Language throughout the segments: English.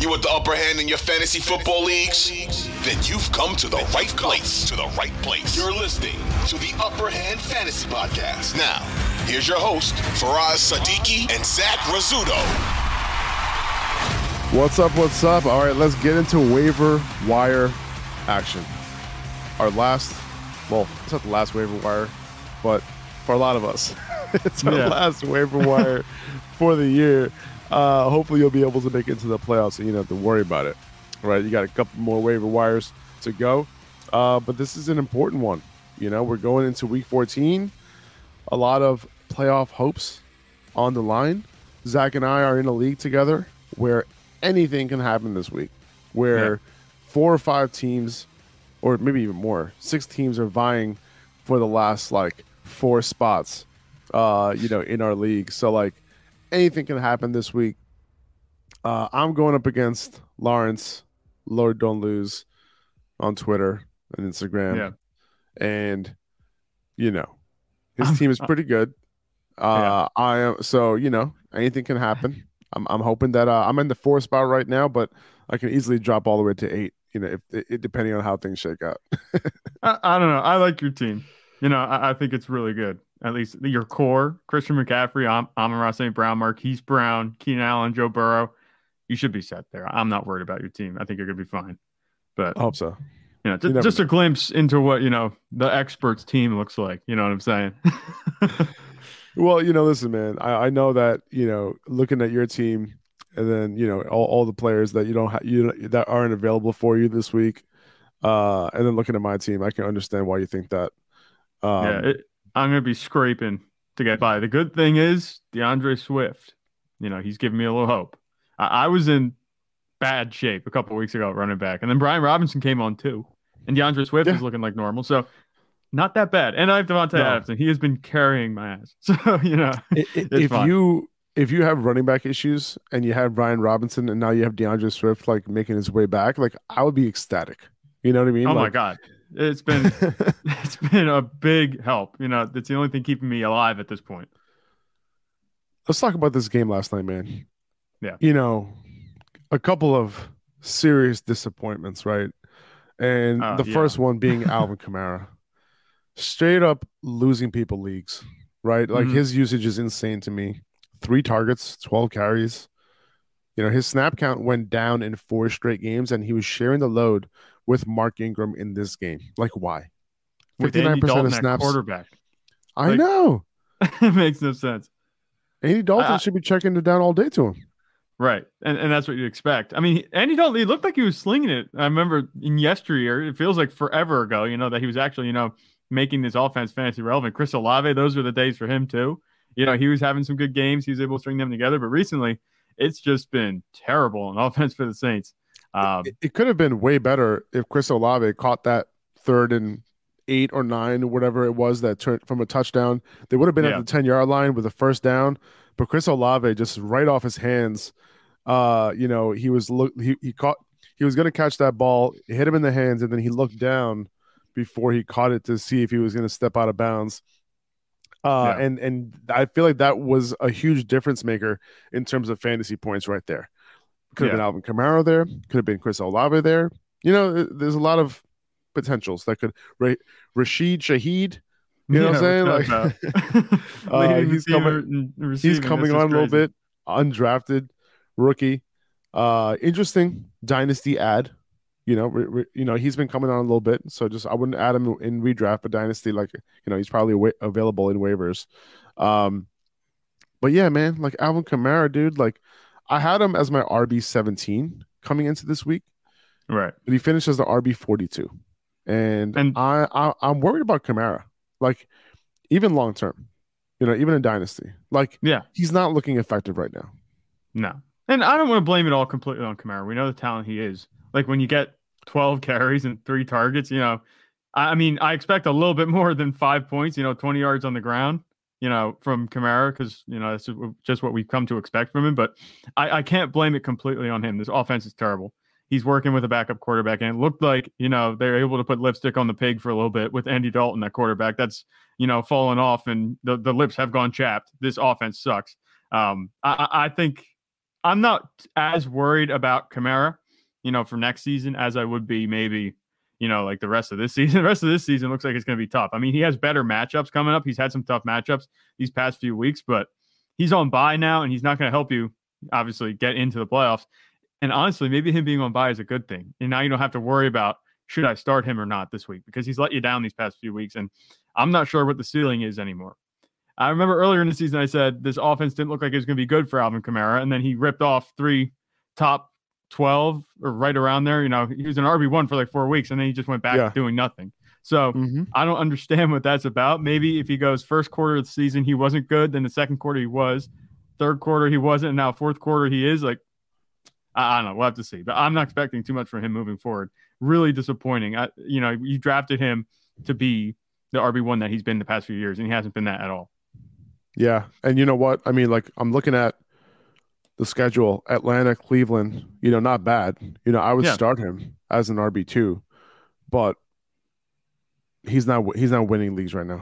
You want the upper hand in your fantasy football leagues? Then you've come to the right place. To the right place. You're listening to the Upper Hand Fantasy Podcast. Now, here's your host, Faraz Sadiki and Zach Rizzuto. What's up? What's up? All right, let's get into waiver wire action. Our last, well, it's not the last waiver wire, but for a lot of us, it's our Yeah. last waiver wire for the year. Uh, hopefully, you'll be able to make it into the playoffs and you don't have to worry about it. Right? You got a couple more waiver wires to go, uh, but this is an important one. You know, we're going into week 14. A lot of playoff hopes on the line. Zach and I are in a league together where anything can happen this week, where Yeah. four or five teams, or maybe even more, six teams are vying for the last like four spots, uh, you know, in our league. So like anything can happen this week. Uh, I'm going up against Lawrence, Lord Don't Lose, on Twitter and Instagram, Yeah. and you know, his team is pretty good. Uh, I am so you know anything can happen. I'm I'm hoping that uh, I'm in the four spot right now, but I can easily drop all the way to eight. You know, if it, depending on how things shake out. I, I don't know. I like your team. You know, I, I think it's really good. At least your core: Christian McCaffrey, Am- Amon-Ra St. Brown, Marquise Brown, Keenan Allen, Joe Burrow. You should be set there. I'm not worried about your team. I think you're gonna be fine. But I hope so. you know, you ju- never just a glimpse into what you know the experts team looks like. You know what I'm saying? Well, you know, listen, man. I, I know that you know, looking at your team, and then you know all, all the players that you don't have you that aren't available for you this week, uh, and then looking at my team, I can understand why you think that. Um, yeah, it, I'm gonna be scraping to get by. The good thing is DeAndre Swift. You know, he's giving me a little hope. I, I was in bad shape a couple weeks ago at running back, and then Brian Robinson came on too, and DeAndre Swift Yeah. is looking like normal. So. Not that bad, and I have Davante No. Adams, and he has been carrying my ass. So you know, I- I- It's if fine. you if you have running back issues and you have Brian Robinson and now you have DeAndre Swift like making his way back, like I would be ecstatic. You know what I mean? oh my god, it's been it's been a big help. You know, it's the only thing keeping me alive at this point. Let's talk about this game last night, man. Yeah. You know, a couple of serious disappointments, right? And Uh, the yeah. first one being Alvin Kamara. Straight up losing people leagues, right? Like Mhm. his usage is insane to me. Three targets, 12 carries. You know, his snap count went down in four straight games, and he was sharing the load with Mark Ingram in this game. Like, why? 59% of at snaps. quarterback, I like- know. it makes no sense. Andy Dalton I- should be checking it down all day to him. Right. And and that's what you expect. I mean, Andy Dalton, he looked like he was slinging it. I remember in yesteryear, it feels like forever ago, you know, that he was actually, you know, making this offense fantasy relevant. Chris Olave, those were the days for him too. You know, he was having some good games. He was able to string them together. But recently, it's just been terrible on offense for the Saints. Um, it, it could have been way better if Chris Olave caught that third and eight or nine whatever it was that turned from a touchdown. They would have been Yeah. at the 10 yard line with a first down, but Chris Olave just right off his hands. Uh, you know, he was look he, he caught he was gonna catch that ball, hit him in the hands, and then he looked down before he caught it to see if he was gonna step out of bounds. Uh, Yeah. and and I feel like that was a huge difference maker in terms of fantasy points right there. Could have Yeah. been Alvin Kamara there. Could have been Chris Olave there. You know, there's a lot of potentials that could. Ra- Rashid Shaheed. You know what I'm saying? Like, uh, he's coming- he's coming on a little bit. Undrafted rookie. Uh, interesting dynasty ad. You know, re- re- you know he's been coming on a little bit, so just I wouldn't add him in redraft, but dynasty, like you know, he's probably wa- available in waivers. Um, but yeah, man, like Alvin Kamara, dude, like I had him as my RB seventeen coming into this week, Right. but he finished as the RB forty two, and, And- I, I I'm worried about Kamara, like even long term, you know, even in dynasty, like Yeah. he's not looking effective right now. No. And I don't want to blame it all completely on Kamara. We know the talent he is. Like when you get 12 carries and three targets, you know, I I mean, I expect a little bit more than five points, you know, 20 yards on the ground, you know, from Kamara because, you know, that's just what we've come to expect from him. But I, I can't blame it completely on him. This offense is terrible. He's working with a backup quarterback, and it looked like, you know, they're able to put lipstick on the pig for a little bit with Andy Dalton, that quarterback. That's, you know, fallen off and the, the lips have gone chapped. This offense sucks. Um, I, I think I'm not as worried about Kamara, you know, for next season as I would be maybe, you know, like the rest of this season. The rest of this season looks like it's going to be tough. I mean, he has better matchups coming up. He's had some tough matchups these past few weeks, but he's on bye now and he's not going to help you obviously get into the playoffs. And honestly, maybe him being on bye is a good thing. And now you don't have to worry about should I start him or not this week because he's let you down these past few weeks. And I'm not sure what the ceiling is anymore. I remember earlier in the season, I said this offense didn't look like it was going to be good for Alvin Kamara. And then he ripped off three top 12 or right around there. You know, he was an RB1 for like four weeks and then he just went back Yeah. doing nothing. So Mm-hmm. I don't understand what that's about. Maybe if he goes first quarter of the season, he wasn't good. Then the second quarter, he was. Third quarter, he wasn't. And now fourth quarter, he is. Like, I, I don't know. We'll have to see. But I'm not expecting too much from him moving forward. Really disappointing. I, you know, you drafted him to be the RB1 that he's been the past few years, and he hasn't been that at all. Yeah. And you know what? I mean, like, I'm looking at the schedule Atlanta, Cleveland, you know, not bad. You know, I would Yeah. start him as an RB2, but he's not he's not winning leagues right now.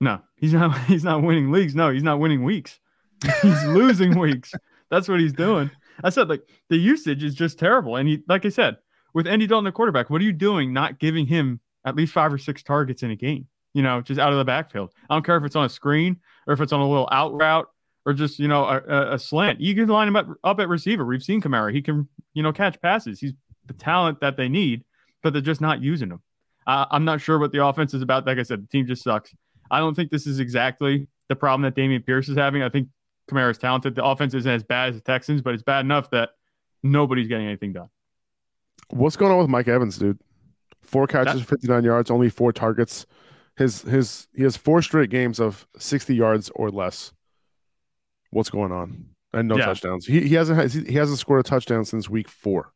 No, he's not. He's not winning leagues. No, he's not winning weeks. he's losing weeks. That's what he's doing. I said like the usage is just terrible. And he, like I said, with Andy Dalton, the quarterback, what are you doing? Not giving him at least five or six targets in a game. You know, just out of the backfield. I don't care if it's on a screen or if it's on a little out route or just you know a, a, slant. You can line him up up at receiver. We've seen Kamara. He can you know catch passes. He's the talent that they need, but they're just not using him. Uh, I'm not sure what the offense is about. Like I said, the team just sucks. I don't think this is exactly the problem that Dameon Pierce is having. I think Kamara's talented. The offense isn't as bad as the Texans, but it's bad enough that nobody's getting anything done. What's going on with Mike Evans, dude? Four catches, 59 yards, only four targets. His his he has four straight games of 60 yards or less. What's going on? And no Yeah. touchdowns. He he hasn't he hasn't scored a touchdown since week 4.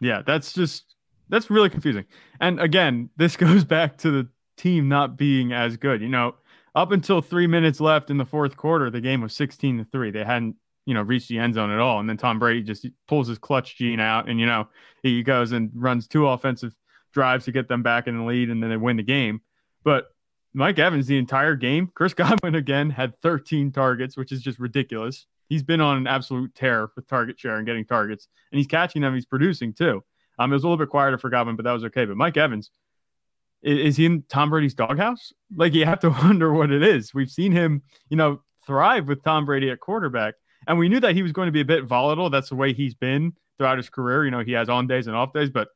Yeah, that's just that's really confusing. And again, this goes back to the team not being as good. You know, up until three minutes left in the fourth quarter, the game was 16 to three. They hadn't, you know, reached the end zone at all. And then Tom Brady just pulls his clutch gene out and, you know, he goes and runs two offensive drives to get them back in the lead and then they win the game. But Mike Evans, the entire game, Chris Godwin again had 13 targets, which is just ridiculous. He's been on an absolute tear with target share and getting targets, and he's catching them. He's producing too. Um, it was a little bit quieter for Godwin, but that was okay. But Mike Evans, is, is he in Tom Brady's doghouse? Like you have to wonder what it is. We've seen him, you know, thrive with Tom Brady at quarterback, and we knew that he was going to be a bit volatile. That's the way he's been throughout his career. You know, he has on days and off days, but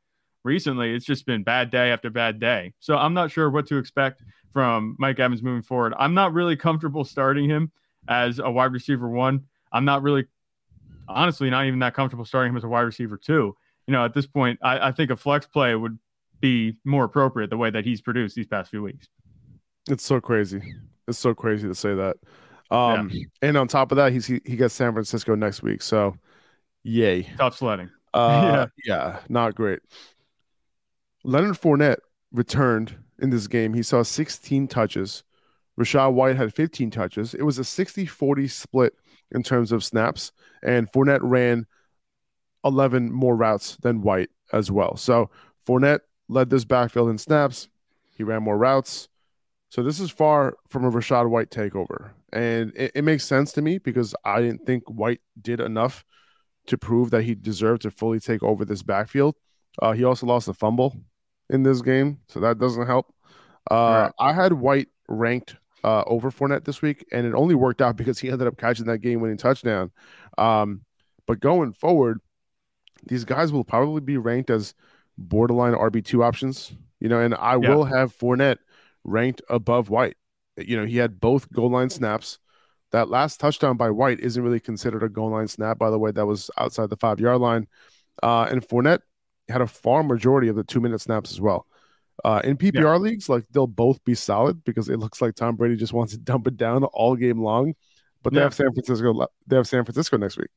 recently it's just been bad day after bad day. So I'm not sure what to expect from Mike Evans moving forward. I'm not really comfortable starting him as a wide receiver one. I'm not really, honestly, not even that comfortable starting him as a wide receiver two. You know, at this point, I, I think a flex play would be more appropriate the way that he's produced these past few weeks. It's so crazy. It's so crazy to say that. Um, and on top of that, he's he, he gets San Francisco next week. So, yay. Tough sledding. Uh, yeah. not great. Leonard Fournette returned in this game. He saw 16 touches. Rachaad White had 15 touches. It was a 60 40 split in terms of snaps, and Fournette ran 11 more routes than White as well. So, Fournette led this backfield in snaps. He ran more routes. So, this is far from a Rachaad White takeover. And it, it makes sense to me because I didn't think White did enough to prove that he deserved to fully take over this backfield. Uh, he also lost a fumble in this game, so that doesn't help. Uh, right. I had White ranked uh, over Fournette this week, and it only worked out because he ended up catching that game-winning touchdown. Um, but going forward, these guys will probably be ranked as borderline RB two options. You know, and I yeah. will have Fournette ranked above White. You know, he had both goal line snaps. That last touchdown by White isn't really considered a goal line snap, by the way. That was outside the five yard line. Uh, and Fournette had a far majority of the two minute snaps as well. Uh, in PPR yeah. leagues, like they'll both be solid because it looks like Tom Brady just wants to dump it down all game long. But they yeah. have San Francisco. They have San Francisco next week,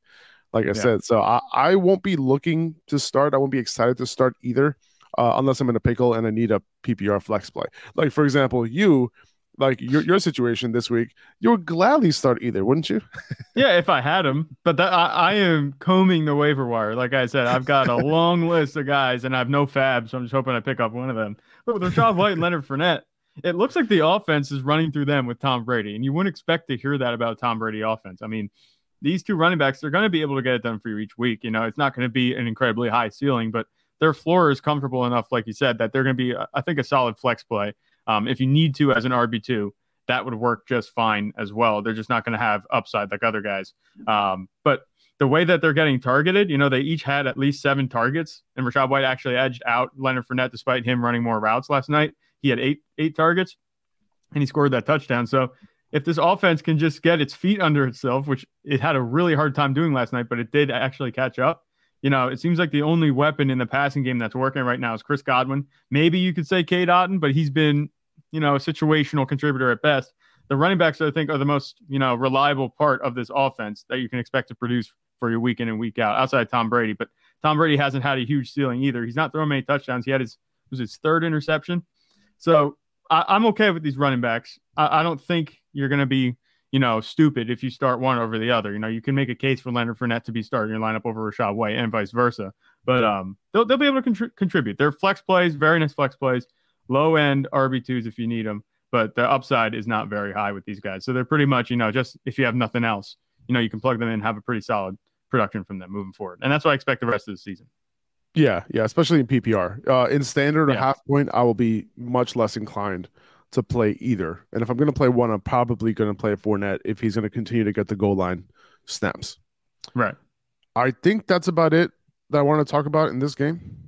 like I yeah. said. So I, I won't be looking to start. I won't be excited to start either, uh, unless I'm in a pickle and I need a PPR flex play. Like for example, you like your your situation this week, you would gladly start either, wouldn't you? yeah, if I had them. But that, I, I, am combing the waiver wire. Like I said, I've got a long list of guys, and I have no fab, so I'm just hoping I pick up one of them. But with Rachaad White and Leonard Fournette, it looks like the offense is running through them with Tom Brady, and you wouldn't expect to hear that about Tom Brady offense. I mean, these two running backs, they're going to be able to get it done for you each week. You know, it's not going to be an incredibly high ceiling, but their floor is comfortable enough, like you said, that they're going to be, I think, a solid flex play. Um, if you need to as an RB2, that would work just fine as well. They're just not going to have upside like other guys. Um, but the way that they're getting targeted, you know, they each had at least seven targets, and Rachaad White actually edged out Leonard Fournette despite him running more routes last night. He had eight eight targets, and he scored that touchdown. So if this offense can just get its feet under itself, which it had a really hard time doing last night, but it did actually catch up. You know, it seems like the only weapon in the passing game that's working right now is Chris Godwin. Maybe you could say Cade Otton, but he's been you know, a situational contributor at best. The running backs, I think, are the most, you know, reliable part of this offense that you can expect to produce for your week in and week out, outside Tom Brady. But Tom Brady hasn't had a huge ceiling either. He's not throwing many touchdowns. He had his was his third interception. So I, am okay with these running backs. I, I don't think you're going to be, you know, stupid if you start one over the other. You know, you can make a case for Leonard Fournette to be starting your lineup over Rachaad White and vice versa. But um, they'll, they'll be able to contri- contribute. They're flex plays, very nice flex plays low end RB2s if you need them, but the upside is not very high with these guys. So they're pretty much, you know, just if you have nothing else, you know, you can plug them in, have a pretty solid production from them moving forward. And that's what I expect the rest of the season. Yeah, yeah, especially in PPR. Uh, in standard or yeah. half point, I will be much less inclined to play either. And if I'm going to play one, I'm probably going to play Fournette if he's going to continue to get the goal line snaps. Right. I think that's about it that I want to talk about in this game.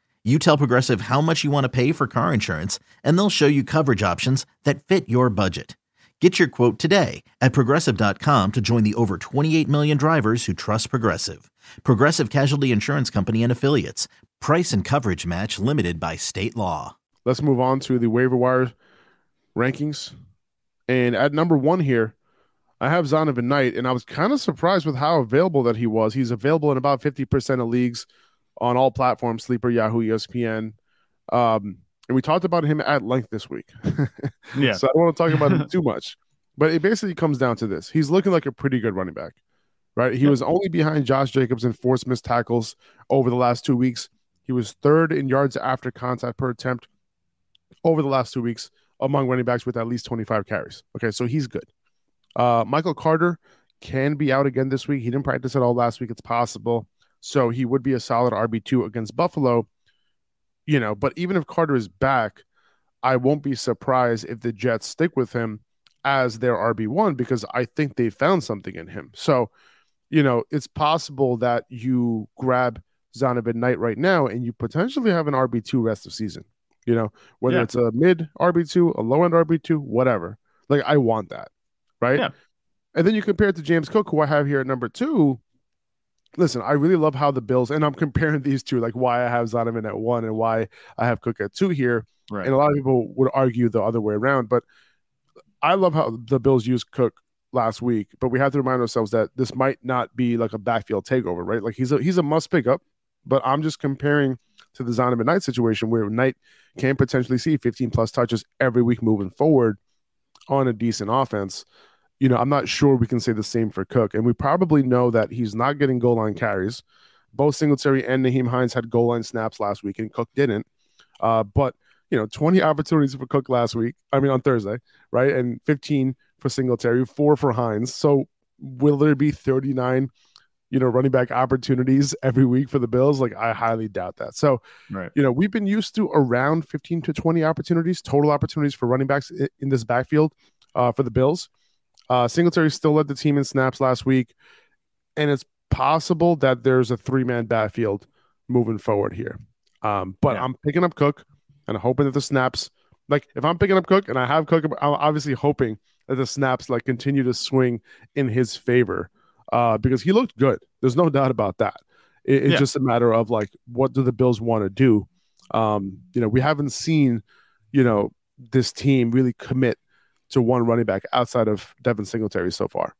you tell Progressive how much you want to pay for car insurance, and they'll show you coverage options that fit your budget. Get your quote today at progressive.com to join the over 28 million drivers who trust Progressive. Progressive Casualty Insurance Company and Affiliates. Price and coverage match limited by state law. Let's move on to the waiver wire rankings. And at number one here, I have Zonovan Knight, and I was kind of surprised with how available that he was. He's available in about 50% of leagues on all platforms Sleeper, Yahoo, ESPN. Um, and we talked about him at length this week. yeah. So I don't want to talk about him too much. But it basically comes down to this. He's looking like a pretty good running back, right? He was only behind Josh Jacobs in forced missed tackles over the last two weeks. He was third in yards after contact per attempt over the last two weeks among running backs with at least 25 carries. Okay, so he's good. Uh, Michael Carter can be out again this week. He didn't practice at all last week. It's possible. So he would be a solid RB2 against Buffalo, you know. But even if Carter is back, I won't be surprised if the Jets stick with him as their RB1 because I think they found something in him. So, you know, it's possible that you grab Zonovan Knight right now and you potentially have an RB2 rest of season, you know, whether yeah. it's a mid RB2, a low end RB2, whatever. Like, I want that. Right. Yeah. And then you compare it to James Cook, who I have here at number two listen, I really love how the Bills, and I'm comparing these two, like why I have Zonovan at one and why I have Cook at two here. Right. And a lot of people would argue the other way around, but I love how the Bills used Cook last week. But we have to remind ourselves that this might not be like a backfield takeover, right? Like he's a he's a must pick up, but I'm just comparing to the Zonovan Knight situation where Knight can potentially see 15 plus touches every week moving forward on a decent offense. You know, I'm not sure we can say the same for Cook. And we probably know that he's not getting goal line carries. Both Singletary and Nyheim Hines had goal line snaps last week, and Cook didn't. Uh, but you know, 20 opportunities for Cook last week. I mean, on Thursday, right? And 15 for Singletary, four for Hines. So will there be 39, you know, running back opportunities every week for the Bills? Like, I highly doubt that. So, Right. you know, we've been used to around 15 to 20 opportunities, total opportunities for running backs in this backfield uh, for the Bills. Uh, Singletary still led the team in snaps last week. And it's possible that there's a three man backfield moving forward here. Um, but Yeah. I'm picking up Cook and hoping that the snaps, like if I'm picking up Cook and I have Cook, I'm obviously hoping that the snaps like continue to swing in his favor uh, because he looked good. There's no doubt about that. It- it's Yeah. just a matter of like, what do the Bills want to do? Um, you know, we haven't seen, you know, this team really commit to one running back outside of Devin Singletary so far.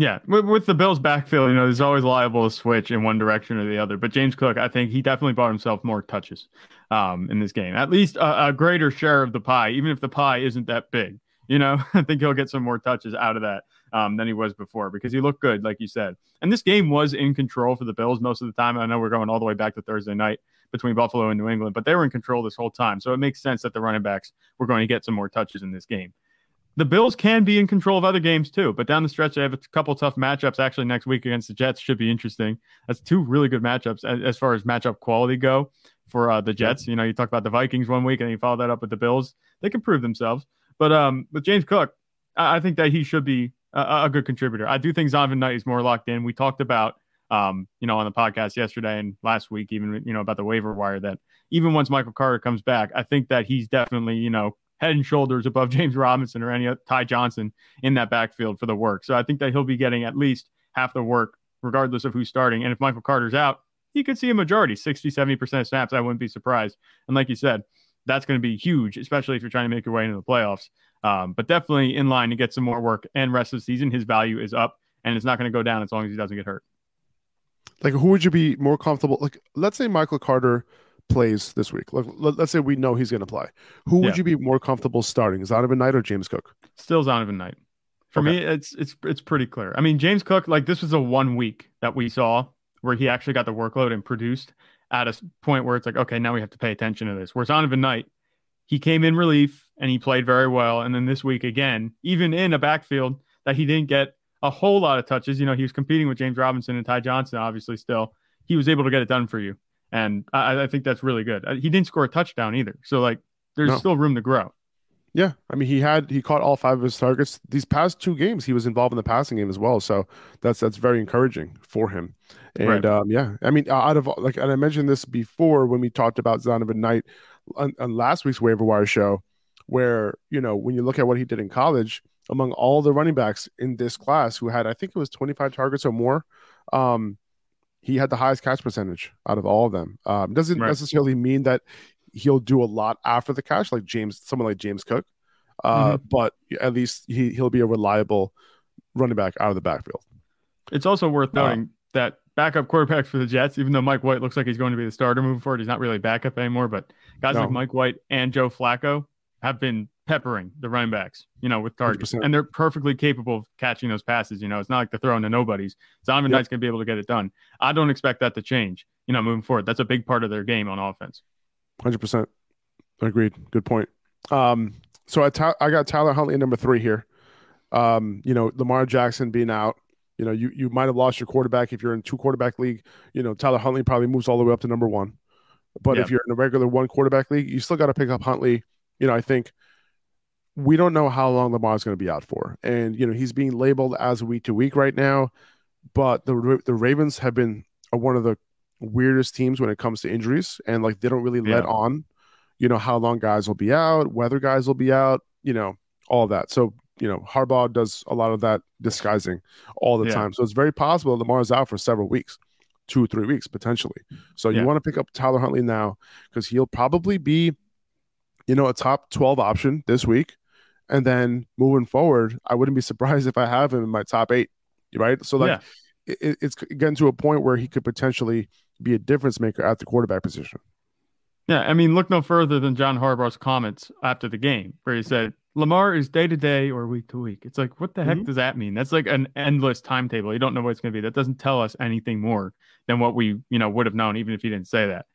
Yeah, with, the Bills' backfield, you know, there's always liable to switch in one direction or the other. But James Cook, I think he definitely bought himself more touches um, in this game, at least a, a greater share of the pie, even if the pie isn't that big. You know, I think he'll get some more touches out of that um, than he was before because he looked good, like you said. And this game was in control for the Bills most of the time. I know we're going all the way back to Thursday night between Buffalo and New England, but they were in control this whole time. So it makes sense that the running backs were going to get some more touches in this game the Bills can be in control of other games too, but down the stretch they have a couple tough matchups actually next week against the Jets. Should be interesting. That's two really good matchups as, as far as matchup quality go for uh, the Jets. You know, you talk about the Vikings one week and you follow that up with the Bills. They can prove themselves. But um, with James Cook, I, I think that he should be a, a good contributor. I do think Zonovan Knight is more locked in. We talked about um, you know, on the podcast yesterday and last week, even you know about the waiver wire that even once Michael Carter comes back, I think that he's definitely you know head and shoulders above James Robinson or any Ty Johnson in that backfield for the work. So I think that he'll be getting at least half the work, regardless of who's starting. And if Michael Carter's out, you could see a majority, 60, 70% of snaps. I wouldn't be surprised. And like you said, that's going to be huge, especially if you're trying to make your way into the playoffs. Um, but definitely in line to get some more work and rest of the season. His value is up and it's not going to go down as long as he doesn't get hurt. Like, who would you be more comfortable? Like, let's say Michael Carter plays this week. Let, us say we know he's going to play. Who would Yeah. you be more comfortable starting? Zonovan Knight or James Cook? Still Zonovan Knight. For Okay. me, it's it's it's pretty clear. I mean, James Cook, like this was a one week that we saw where he actually got the workload and produced at a point where it's like, okay, now we have to pay attention to this. Where Zonovan Knight, he came in relief and he played very well. And then this week again, even in a backfield that he didn't get a whole lot of touches, you know, he was competing with James Robinson and Ty Johnson, obviously still, he was able to get it done for you. And I, I think that's really good. Uh, He didn't score a touchdown either. So like there's No. still room to grow. Yeah, I mean, he had he caught all five of his targets. These past two games, he was involved in the passing game as well. So that's that's very encouraging for him. And Right. um, yeah, I mean, out of like, and I mentioned this before when we talked about Zonovan Knight on, on last week's waiver wire show, where you know when you look at what he did in college, among all the running backs in this class who had, I think it was 25 targets or more, um, he had the highest catch percentage out of all of them. Um, doesn't Right. necessarily mean that he'll do a lot after the catch, like James, someone like James Cook. Uh, but at least he he'll be a reliable running back out of the backfield. It's also worth Uh, noting that backup quarterback for the Jets, even though Mike White looks like he's going to be the starter moving forward, he's not really backup anymore. But guys No. like Mike White and Joe Flacco have been peppering the running backs, you know, with targets, 100%. and they're perfectly capable of catching those passes. You know, it's not like they're throwing to nobodies. Zonovan Yep. Knight's going to be able to get it done. I don't expect that to change. You know, moving forward, that's a big part of their game on offense. Hundred percent, agreed. Good point. Um, so I ta- I got Tyler Huntley number three here. Um, you know, Lamar Jackson being out. You know, you you might have lost your quarterback if you're in two quarterback league. You know, Tyler Huntley probably moves all the way up to number one. But Yeah. if you're in a regular one quarterback league, you still got to pick up Huntley. You know, I think we don't know how long Lamar's going to be out for, and you know he's being labeled as week to week right now. But the the Ravens have been one of the weirdest teams when it comes to injuries, and like they don't really let Yeah. on, you know, how long guys will be out, whether guys will be out, you know, all that. So you know, Harbaugh does a lot of that disguising all the Yeah. time. So it's very possible Lamar's out for several weeks, two or three weeks potentially. So you want to pick up Tyler Huntley now because he'll probably be, you know, a top 12 option this week. And then moving forward, I wouldn't be surprised if I have him in my top eight. Right. So like Yeah. it, it's getting to a point where he could potentially be a difference maker at the quarterback position. Yeah, I mean, look no further than John Harbaugh's comments after the game, where he said Lamar is day to day or week to week. It's like, what the heck Mhm. does that mean? That's like an endless timetable. You don't know what it's going to be. That doesn't tell us anything more than what we, you know, would have known, even if he didn't say that.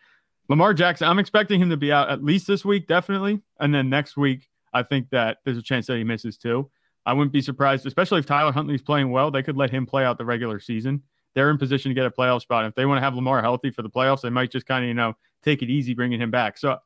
Lamar Jackson, I'm expecting him to be out at least this week, definitely, and then next week, I think that there's a chance that he misses too. I wouldn't be surprised, especially if Tyler Huntley's playing well. They could let him play out the regular season. They're in position to get a playoff spot. And if they want to have Lamar healthy for the playoffs, they might just kind of, you know, take it easy bringing him back. So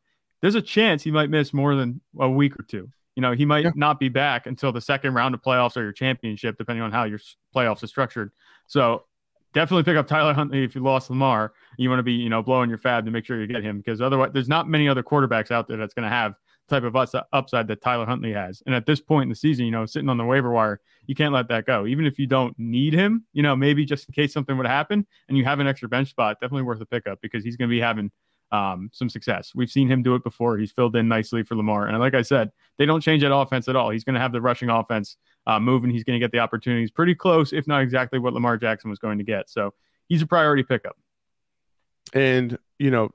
there's a chance he might miss more than a week or two. You know, he might Yeah. not be back until the second round of playoffs or your championship, depending on how your playoffs are structured. So definitely pick up Tyler Huntley if you lost Lamar. You want to be, you know, blowing your fab to make sure you get him because otherwise, there's not many other quarterbacks out there that's going to have type of ups- upside that Tyler Huntley has. And at this point in the season, you know, sitting on the waiver wire, you can't let that go. Even if you don't need him, you know, maybe just in case something would happen and you have an extra bench spot, definitely worth a pickup because he's going to be having um, some success. We've seen him do it before. He's filled in nicely for Lamar. And like I said, they don't change that offense at all. He's going to have the rushing offense uh, moving. He's going to get the opportunities pretty close, if not exactly what Lamar Jackson was going to get. So he's a priority pickup. And, you know,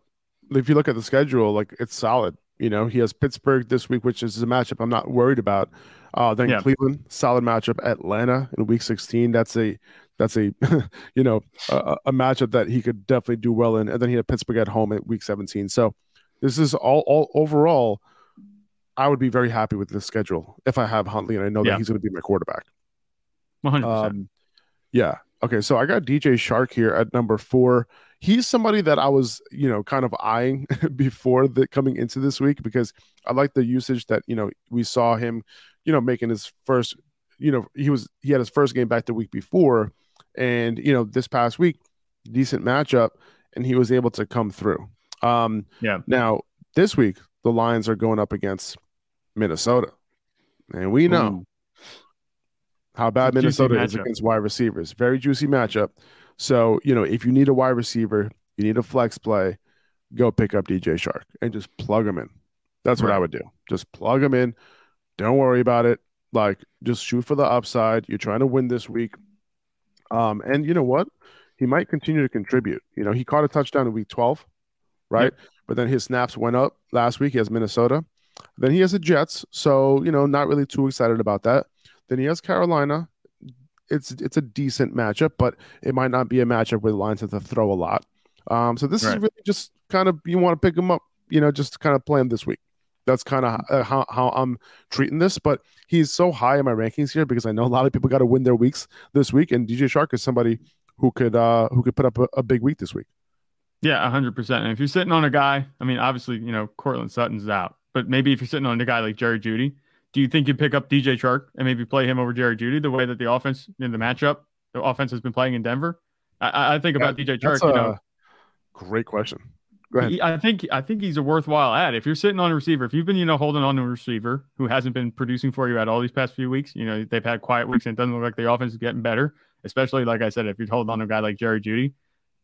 if you look at the schedule, like it's solid. You know, he has Pittsburgh this week, which is a matchup I'm not worried about. Uh, then Yeah. Cleveland, solid matchup. Atlanta in week 16. That's a that's a you know a, a matchup that he could definitely do well in. And then he had Pittsburgh at home at week 17. So this is all all overall. I would be very happy with this schedule if I have Huntley and I know Yeah. that he's going to be my quarterback. 100%. Um, yeah. Okay. So I got DJ Chark here at number four. He's somebody that I was, you know, kind of eyeing before the coming into this week because I like the usage that, you know, we saw him, you know, making his first, you know, he was, he had his first game back the week before. And, you know, this past week, decent matchup, and he was able to come through. Um, Yeah. Now, this week, the Lions are going up against Minnesota. And we know Ooh. how bad It's a juicy Minnesota is against wide receivers. Very juicy matchup. So, you know, if you need a wide receiver, you need a flex play, go pick up DJ Chark and just plug him in. That's what I would do. Just plug him in. Don't worry about it. Like, just shoot for the upside. You're trying to win this week. Um, and you know what? He might continue to contribute. You know, he caught a touchdown in week 12, right? But then his snaps went up last week. He has Minnesota. Then he has the Jets. So, you know, not really too excited about that. Then he has Carolina. It's it's a decent matchup, but it might not be a matchup where the Lions have to throw a lot. Um, so this is really just kind of you want to pick him up, you know, just kind of play him this week. That's kind of uh, how, how I'm treating this. But he's so high in my rankings here because I know a lot of people got to win their weeks this week, and DJ Chark is somebody who could uh who could put up a, a big week this week. Yeah, hundred percent. And if you're sitting on a guy, I mean, obviously, you know, Courtland Sutton's out, but maybe if you're sitting on a guy like Jerry Jeudy, do you think you pick up DJ Chark and maybe play him over Jerry Jeudy the way that the offense in the matchup, the offense has been playing in Denver? I- I, think about DJ. That's You know, great question. Go ahead. he- I think I think he's a worthwhile ad. If you're sitting on a receiver, if you've been you know holding on to a receiver who hasn't been producing for you at all these past few weeks, you know they've had quiet weeks and it doesn't look like the offense is getting better. Especially like I said, if you're holding on to a guy like Jerry Jeudy,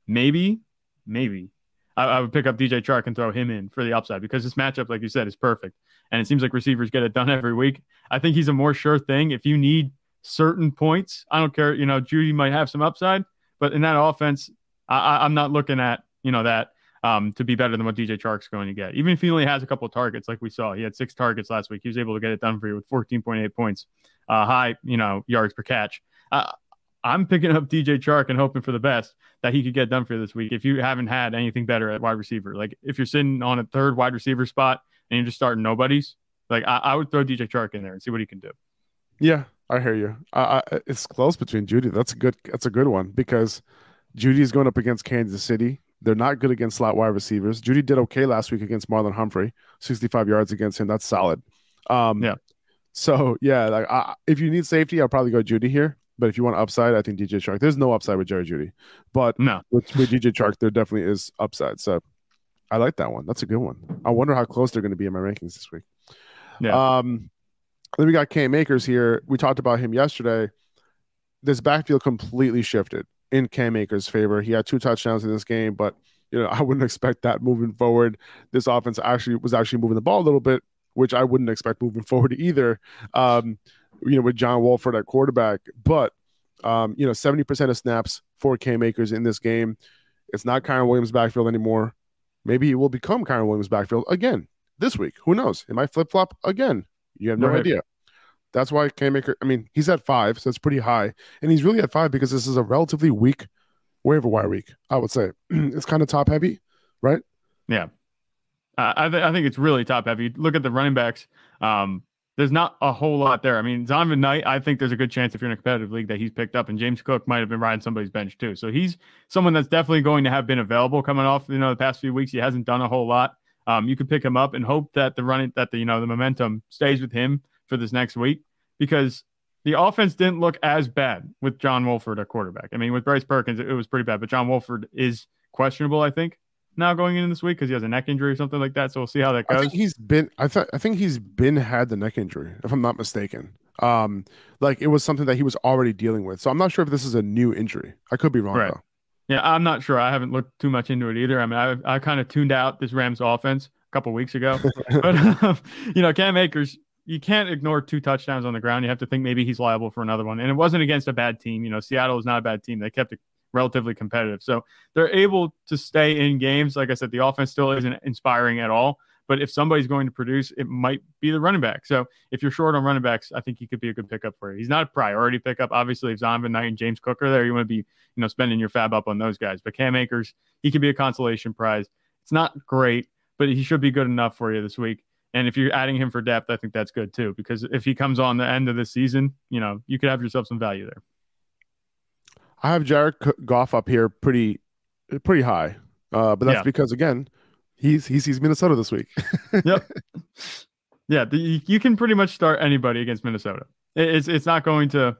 maybe, maybe I, I would pick up DJ Chark and throw him in for the upside because this matchup, like you said, is perfect. And it seems like receivers get it done every week. I think he's a more sure thing. If you need certain points, I don't care. You know, Jeudy might have some upside, but in that offense, I, I'm not looking at you know that um, to be better than what DJ Chark's going to get. Even if he only has a couple targets, like we saw, he had six targets last week. He was able to get it done for you with 14.8 points, uh, high, you know, yards per catch. Uh, I'm picking up DJ Chark and hoping for the best that he could get done for this week. If you haven't had anything better at wide receiver, like if you're sitting on a third wide receiver spot and you're just starting nobodies, like I, I would throw DJ Chark in there and see what he can do. Yeah, I hear you. I, I, it's close between Jeudy. That's a good. That's a good one because Jeudy is going up against Kansas City. They're not good against slot wide receivers. Jeudy did okay last week against Marlon Humphrey, 65 yards against him. That's solid. Um, Yeah. So yeah, like I, if you need safety, I'll probably go Jeudy here. But if you want upside, I think DJ Chark. There's no upside with Jerry Jeudy, but No, with, with DJ Chark, there definitely is upside. So I like that one. That's a good one. I wonder how close they're going to be in my rankings this week. Yeah. Um, Then we got Cam Akers here. We talked about him yesterday. This backfield completely shifted in Cam Akers' favor. He had two touchdowns in this game, but you know I wouldn't expect that moving forward. This offense actually was actually moving the ball a little bit, which I wouldn't expect moving forward either. Um, you know, with John Wolford at quarterback, but um, you know, seventy percent of snaps for Cam Akers in this game. It's not Kyren Williams' backfield anymore. Maybe he will become Kyren Williams' backfield again this week. Who knows? It might flip flop again. You have no Right. idea. That's why Cam Akers. I mean, he's at five, so it's pretty high, and he's really at five because this is a relatively weak waiver wire week. I would say it's kind of top heavy, right? Yeah. Uh, I, th- I think it's really top heavy. Look at the running backs. Um, there's not a whole lot there. I mean, Zonovan Knight, I think there's a good chance if you're in a competitive league that he's picked up, and James Cook might have been riding somebody's bench too. So he's someone that's definitely going to have been available coming off, you know, the past few weeks. He hasn't done a whole lot. Um, you could pick him up and hope that the running, that the, you know, the momentum stays with him for this next week because the offense didn't look as bad with John Wolford at quarterback. I mean, with Bryce Perkins, it, it was pretty bad, but John Wolford is questionable, I think, now going into this week because he has a neck injury or something like that. So we'll see how that I goes. think he's been. I thought. I think he's been had the neck injury, if I'm not mistaken. Um, like it was something that he was already dealing with. So I'm not sure if this is a new injury. I could be wrong Right. though. Yeah, I'm not sure. I haven't looked too much into it either. I mean, I I kind of tuned out this Rams offense a couple weeks ago, but um, you know, Cam Akers, you can't ignore two touchdowns on the ground. You have to think maybe he's liable for another one, and it wasn't against a bad team. You know, Seattle is not a bad team. They kept it relatively competitive, so they're able to stay in games. Like I said, the offense still isn't inspiring at all. But if somebody's going to produce, it might be the running back. So if you're short on running backs, I think he could be a good pickup for you. He's not a priority pickup. Obviously, if Zonovan Knight and James Cook are there, you want to be, you know, spending your fab up on those guys. But Cam Akers, he could be a consolation prize. It's not great, but he should be good enough for you this week. And if you're adding him for depth, I think that's good too. Because if he comes on the end of the season, you know, you could have yourself some value there. I have Jared Goff up here pretty, pretty high. Uh, but that's Yeah. because again, he's he sees Minnesota this week. Yep. yeah, the, you- can pretty much start anybody against Minnesota. It's it's not going to,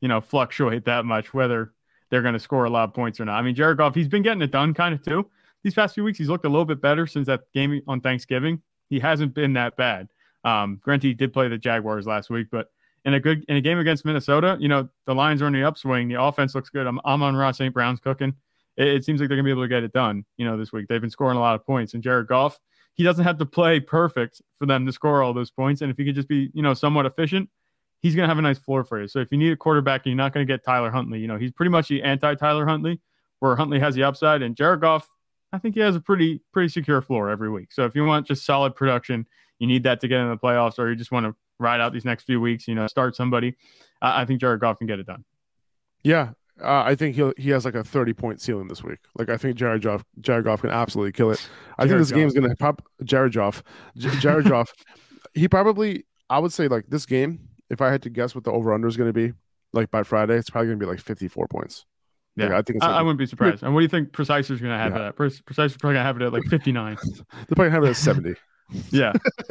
you know, fluctuate that much whether they're going to score a lot of points or not. I mean, Jared Goff, he's been getting it done kind of too. These past few weeks, he's looked a little bit better since that game on Thanksgiving. He hasn't been that bad. Um, granted, he did play the Jaguars last week, but in a good in a game against Minnesota, you know, the Lions are on the upswing. The offense looks good. I'm, Amon-Ra St. Brown's cooking. It, it seems like they're gonna be able to get it done. You know, this week they've been scoring a lot of points, and Jared Goff, he doesn't have to play perfect for them to score all those points. And if he could just be, you know, somewhat efficient, he's gonna have a nice floor for you. So if you need a quarterback, and you're not gonna get Tyler Huntley. You know, he's pretty much the anti Tyler Huntley, where Huntley has the upside, and Jared Goff, I think he has a pretty pretty secure floor every week. So if you want just solid production, you need that to get in the playoffs, or you just want to ride out these next few weeks, you know, start somebody. I I think Jared Goff can get it done. yeah, uh, I think he he has like a thirty point ceiling this week. Like I think Jared Goff, Jared Goff can absolutely kill it. I think this game is gonna pop. Jared Goff, J- Jared Goff, he probably. I would say like this game. If I had to guess what the over under is going to be, like by Friday, it's probably going to be like fifty four points. Yeah, Like, I think it's I, like I wouldn't be surprised. And what do you think Precise is going to have Yeah. it at? Pre- Precise is probably going to have it at like 59. They're probably going to have it at seventy. Yeah.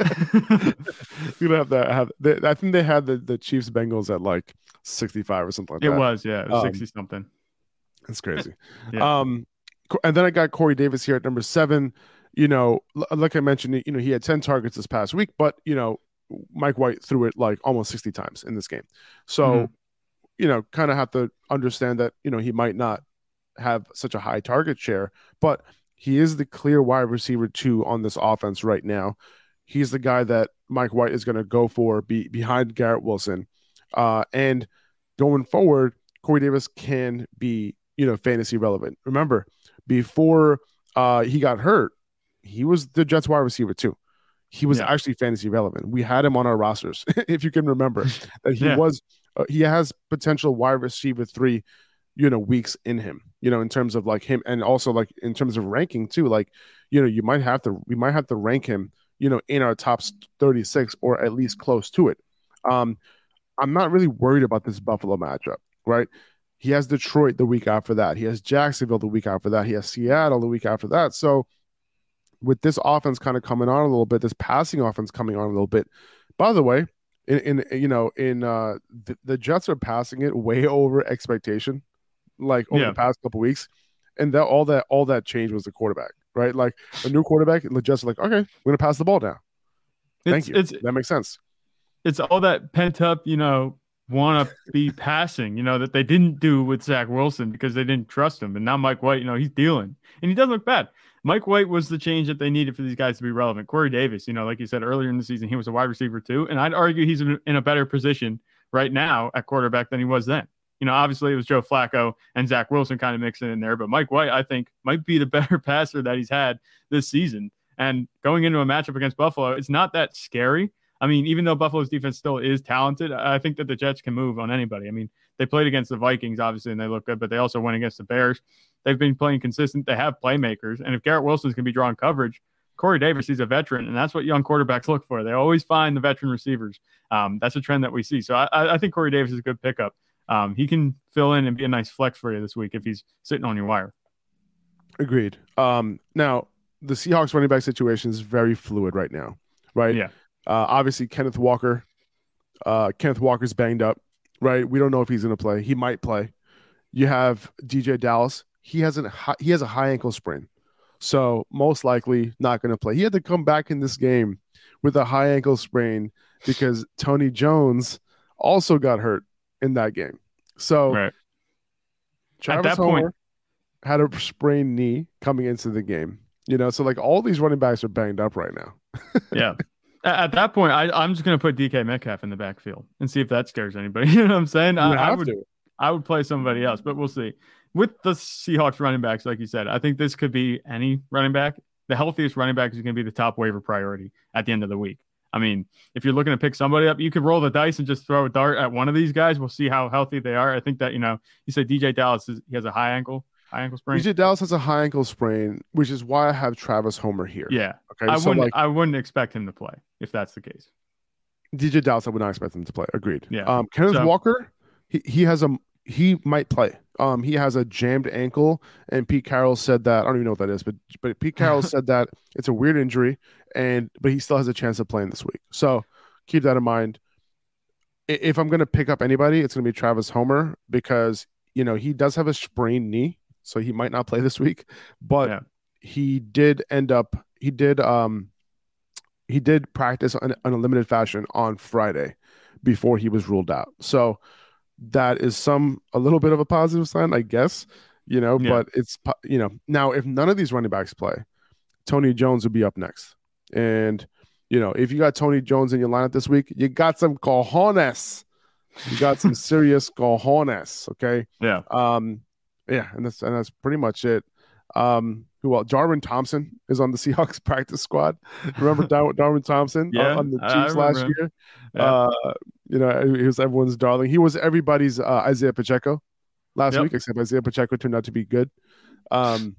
You're gonna have that. Have they, I think they had the, the Chiefs Bengals at like sixty five or something like it that. was, yeah. It was Um, 60 something. That's crazy. Yeah. Um, Co- and then I got Corey Davis here at number seven. You know, l- like I mentioned, you know, he had ten targets this past week, but you know, Mike White threw it like almost sixty times in this game. So, Mhm. you know, kind of have to understand that you know he might not have such a high target share, but he is the clear wide receiver two on this offense right now. He's the guy that Mike White is going to go for be, behind Garrett Wilson. Uh, and going forward, Corey Davis can be, you know, fantasy relevant. Remember, before uh, he got hurt, he was the Jets wide receiver too. He was Yeah. actually fantasy relevant. We had him on our rosters, if you can remember, that he Yeah. was. Uh, he has potential wide receiver three, you know, weeks in him. You know, in terms of like him, and also like in terms of ranking too. Like, you know, you might have to, we might have to rank him, you know, in our top thirty six or at least close to it. Um, I'm not really worried about this Buffalo matchup, right? He has Detroit the week after that. He has Jacksonville the week after that. He has Seattle the week after that. So, with this offense kind of coming on a little bit, this passing offense coming on a little bit. By the way, in, in you know, in uh, the, the Jets are passing it way over expectation, like over Yeah. the past couple weeks, and that all that all that change was the quarterback, right? Like a new quarterback, the like, okay, we're gonna pass the ball down. Thank It's, you. it's that makes sense. it's all that pent up, you know, want to be passing, you know, that they didn't do with Zach Wilson because they didn't trust him. And now Mike White, you know, he's dealing and he doesn't look bad. Mike White was the change that they needed for these guys to be relevant. Corey Davis, you know, like you said earlier in the season, he was a wide receiver too. And I'd argue he's in a better position right now at quarterback than he was then. You know, obviously it was Joe Flacco and Zach Wilson kind of mixing in there, but Mike White, I think, might be the better passer that he's had this season. And going into a matchup against Buffalo, it's not that scary. I mean, even though Buffalo's defense still is talented, I think that the Jets can move on anybody. I mean, they played against the Vikings, obviously, and they look good, but they also went against the Bears. They've been playing consistent. They have playmakers. And if Garrett Wilson's going to be drawing coverage, Corey Davis, he's a veteran, and that's what young quarterbacks look for. They always find the veteran receivers. Um, that's a trend that we see. So I, I think Corey Davis is a good pickup. Um, he can fill in and be a nice flex for you this week if he's sitting on your wire. Agreed. Um, now, the Seahawks running back situation is very fluid right now, right? Yeah. Uh, obviously, Kenneth Walker. Uh, Kenneth Walker's banged up, right? We don't know if he's going to play. He might play. You have DJ Dallas. He has a he has a high ankle sprain, so most likely not going to play. He had to come back in this game with a high ankle sprain because Tony Jones also got hurt in that game. So right. Travis At that Homer point, had a sprained knee coming into the game. You know, so like all these running backs are banged up right now. yeah. At, at that point, I, I'm just going to put DK Metcalf in the backfield and see if that scares anybody. You know what I'm saying? I, I would, to. I would play somebody else, but we'll see. With the Seahawks running backs, like you said, I think this could be any running back. The healthiest running back is going to be the top waiver priority at the end of the week. I mean, if you're looking to pick somebody up, you could roll the dice and just throw a dart at one of these guys. We'll see how healthy they are. I think that, you know, you said DJ Dallas, is, he has a high ankle, high ankle sprain. DJ Dallas has a high ankle sprain, which is why I have Travis Homer here. Yeah. Okay. I so wouldn't like I wouldn't expect him to play if that's the case. DJ Dallas, I would not expect him to play. Agreed. Yeah. Um, Kenneth So- Walker, he, he has a he might play. Um, he has a jammed ankle, and Pete Carroll said that I don't even know what that is, but but Pete Carroll said that it's a weird injury, and but he still has a chance of playing this week. So keep that in mind. If I'm going to pick up anybody, it's going to be Travis Homer because you know he does have a sprained knee, so he might not play this week. But Yeah. he did end up he did um he did practice on, on a limited fashion on Friday before he was ruled out. So that is some a little bit of a positive sign, I guess. You know, Yeah. but it's you know now if none of these running backs play, Tony Jones would be up next, and you know if you got Tony Jones in your lineup this week, you got some cojones. You got some serious cojones. Okay. Yeah. Um, yeah, and that's and that's pretty much it. Um, who else? Darwin Thompson is on the Seahawks practice squad. Remember Dar- Darwin Thompson on- Yeah, on the I- I Chiefs last year? Yeah. Uh, you know, he was everyone's darling. He was everybody's uh, Isaiah Pacheco last Yep. week, except Isaiah Pacheco turned out to be good. Um,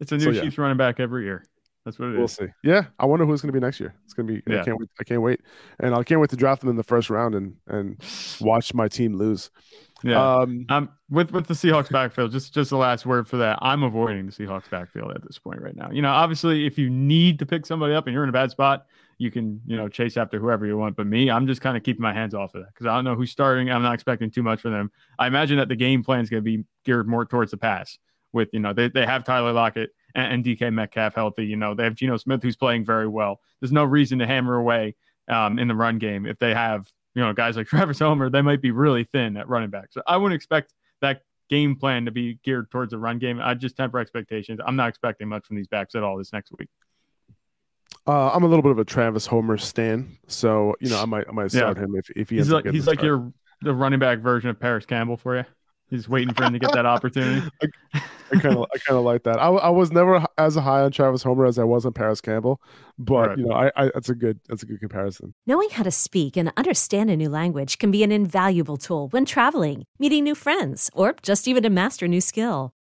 It's a new So, yeah. Chiefs running back every year. That's what it is. we'll see. Yeah, I wonder who's going to be next year. It's going to be. I Yeah. can't wait. I can't wait, and I can't wait to draft them in the first round and and watch my team lose. Yeah. Um, Um, with with the Seahawks backfield, just just the last word for that. I'm avoiding the Seahawks backfield at this point right now. You know, obviously, if you need to pick somebody up and you're in a bad spot, you can you know chase after whoever you want. But me, I'm just kind of keeping my hands off of that because I don't know who's starting. I'm not expecting too much for them. I imagine that the game plan is going to be geared more towards the pass. With you know, they they have Tyler Lockett and, and DK Metcalf healthy. You know, they have Geno Smith who's playing very well. There's no reason to hammer away um, in the run game if they have you know guys like Travis Homer. They might be really thin at running back. So I wouldn't expect that game plan to be geared towards a run game. I just temper expectations. I'm not expecting much from these backs at all this next week. uh, I'm a little bit of a Travis Homer stan, so you know I might I might Yeah. start him if if he He's like he's like start. your the running back version of Parris Campbell for you. He's waiting for him to get that opportunity. I kind of I kind of like that. I, I was never as high on Travis Homer as I was on Parris Campbell, but Right. you know I, I that's a good that's a good comparison. Knowing how to speak and understand a new language can be an invaluable tool when traveling, meeting new friends, or just even to master a new skill.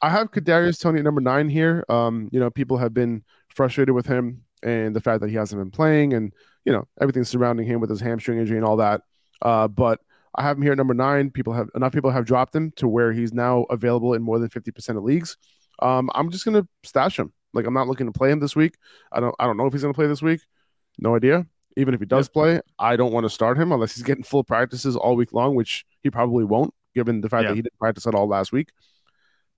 I have Kadarius Toney at number nine here. Um, you know, people have been frustrated with him and the fact that he hasn't been playing, and you know everything surrounding him with his hamstring injury and all that. Uh, but I have him here at number nine. People have enough people have dropped him to where he's now available in more than fifty percent of leagues. Um, I'm just gonna stash him. Like I'm not looking to play him this week. I don't. I don't know if he's gonna play this week. No idea. Even if he does yep. play, I don't want to start him unless he's getting full practices all week long, which he probably won't, given the fact yep. that he didn't practice at all last week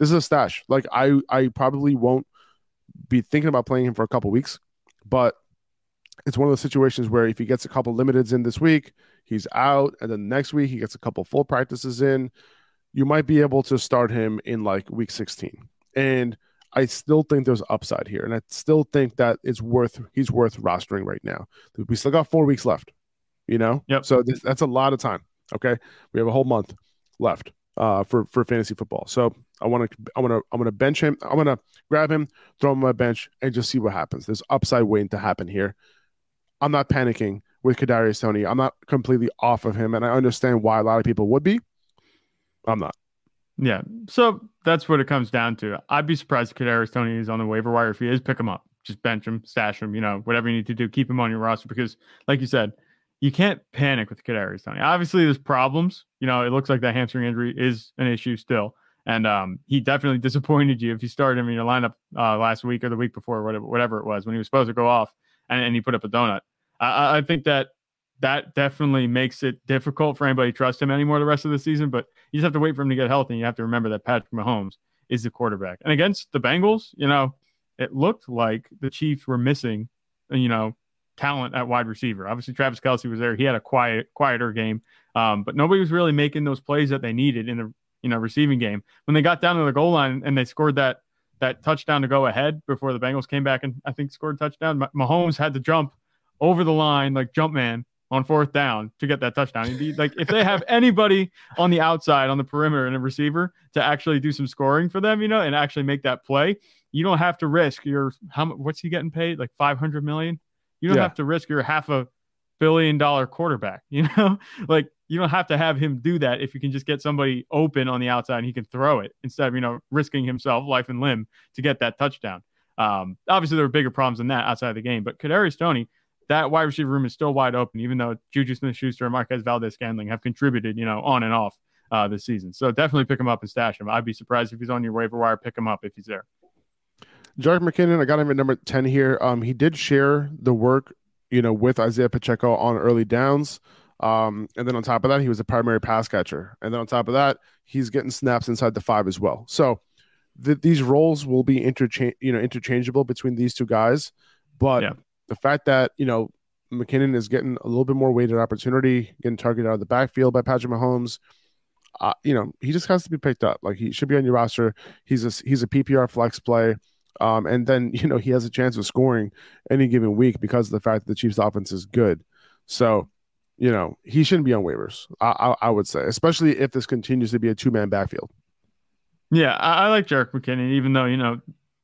this is a stash. Like I I probably won't be thinking about playing him for a couple weeks, but it's one of those situations where if he gets a couple limiteds in this week, he's out, and then next week he gets a couple full practices in, you might be able to start him in like week 16. And I still think there's upside here, and I still think that it's worth he's worth rostering right now. We still got four weeks left, you know. Yep. So this, that's a lot of time. Okay, we have a whole month left uh, for for fantasy football. So I want to I want to I'm to bench him. I'm to grab him, throw him on my bench, and just see what happens. There's upside waiting to happen here. I'm not panicking with Kadarius Toney. I'm not completely off of him, and I understand why a lot of people would be. I'm not. Yeah, so that's what it comes down to. I'd be surprised if Kadarius Toney is on the waiver wire. If he is, pick him up. Just bench him, stash him. You know, whatever you need to do, keep him on your roster because, like you said, you can't panic with Kadarius Toney. Obviously, there's problems. You know, it looks like that hamstring injury is an issue still, and um, he definitely disappointed you if you started him in your lineup uh, last week or the week before, whatever, whatever it was, when he was supposed to go off and, and he put up a donut. I, I think that that definitely makes it difficult for anybody to trust him anymore the rest of the season. But you just have to wait for him to get healthy. And you have to remember that Patrick Mahomes is the quarterback. And against the Bengals, you know, it looked like the Chiefs were missing, you know, talent at wide receiver. Obviously, Travis Kelce was there. He had a quiet, quieter game, um, but nobody was really making those plays that they needed in the you know receiving game. When they got down to the goal line and they scored that that touchdown to go ahead before the Bengals came back and I think scored a touchdown. Mahomes had to jump over the line like jump man on fourth down to get that touchdown. Be, like if they have anybody on the outside on the perimeter and a receiver to actually do some scoring for them, you know, and actually make that play, you don't have to risk your how what's he getting paid like 500 million you don't yeah. have to risk your half a billion dollar quarterback. You know, like you don't have to have him do that if you can just get somebody open on the outside and he can throw it instead of you know risking himself life and limb to get that touchdown. Um, obviously, there were bigger problems than that outside of the game, but Kadarius Toney, that wide receiver room is still wide open, even though Juju Smith-Schuster and Marquez Valdes-Scantling have contributed, you know, on and off uh, this season. So definitely pick him up and stash him. I'd be surprised if he's on your waiver wire. Pick him up if he's there. Jerick McKinnon, I got him at number 10 here. Um, he did share the work, you know, with Isaiah Pacheco on early downs. Um, and then on top of that, he was a primary pass catcher. And then on top of that, he's getting snaps inside the five as well. So these roles will be interchange, you know, interchangeable between these two guys. But yeah. the fact that, you know, McKinnon is getting a little bit more weighted opportunity, getting targeted out of the backfield by Patrick Mahomes. Uh, you know, he just has to be picked up. Like he should be on your roster. He's a he's a PPR flex play. Um, and then, you know, he has a chance of scoring any given week because of the fact that the Chiefs offense is good. So, you know, he shouldn't be on waivers, I, I, I would say, especially if this continues to be a two man backfield. Yeah, I, I like Jerick McKinnon, even though, you know,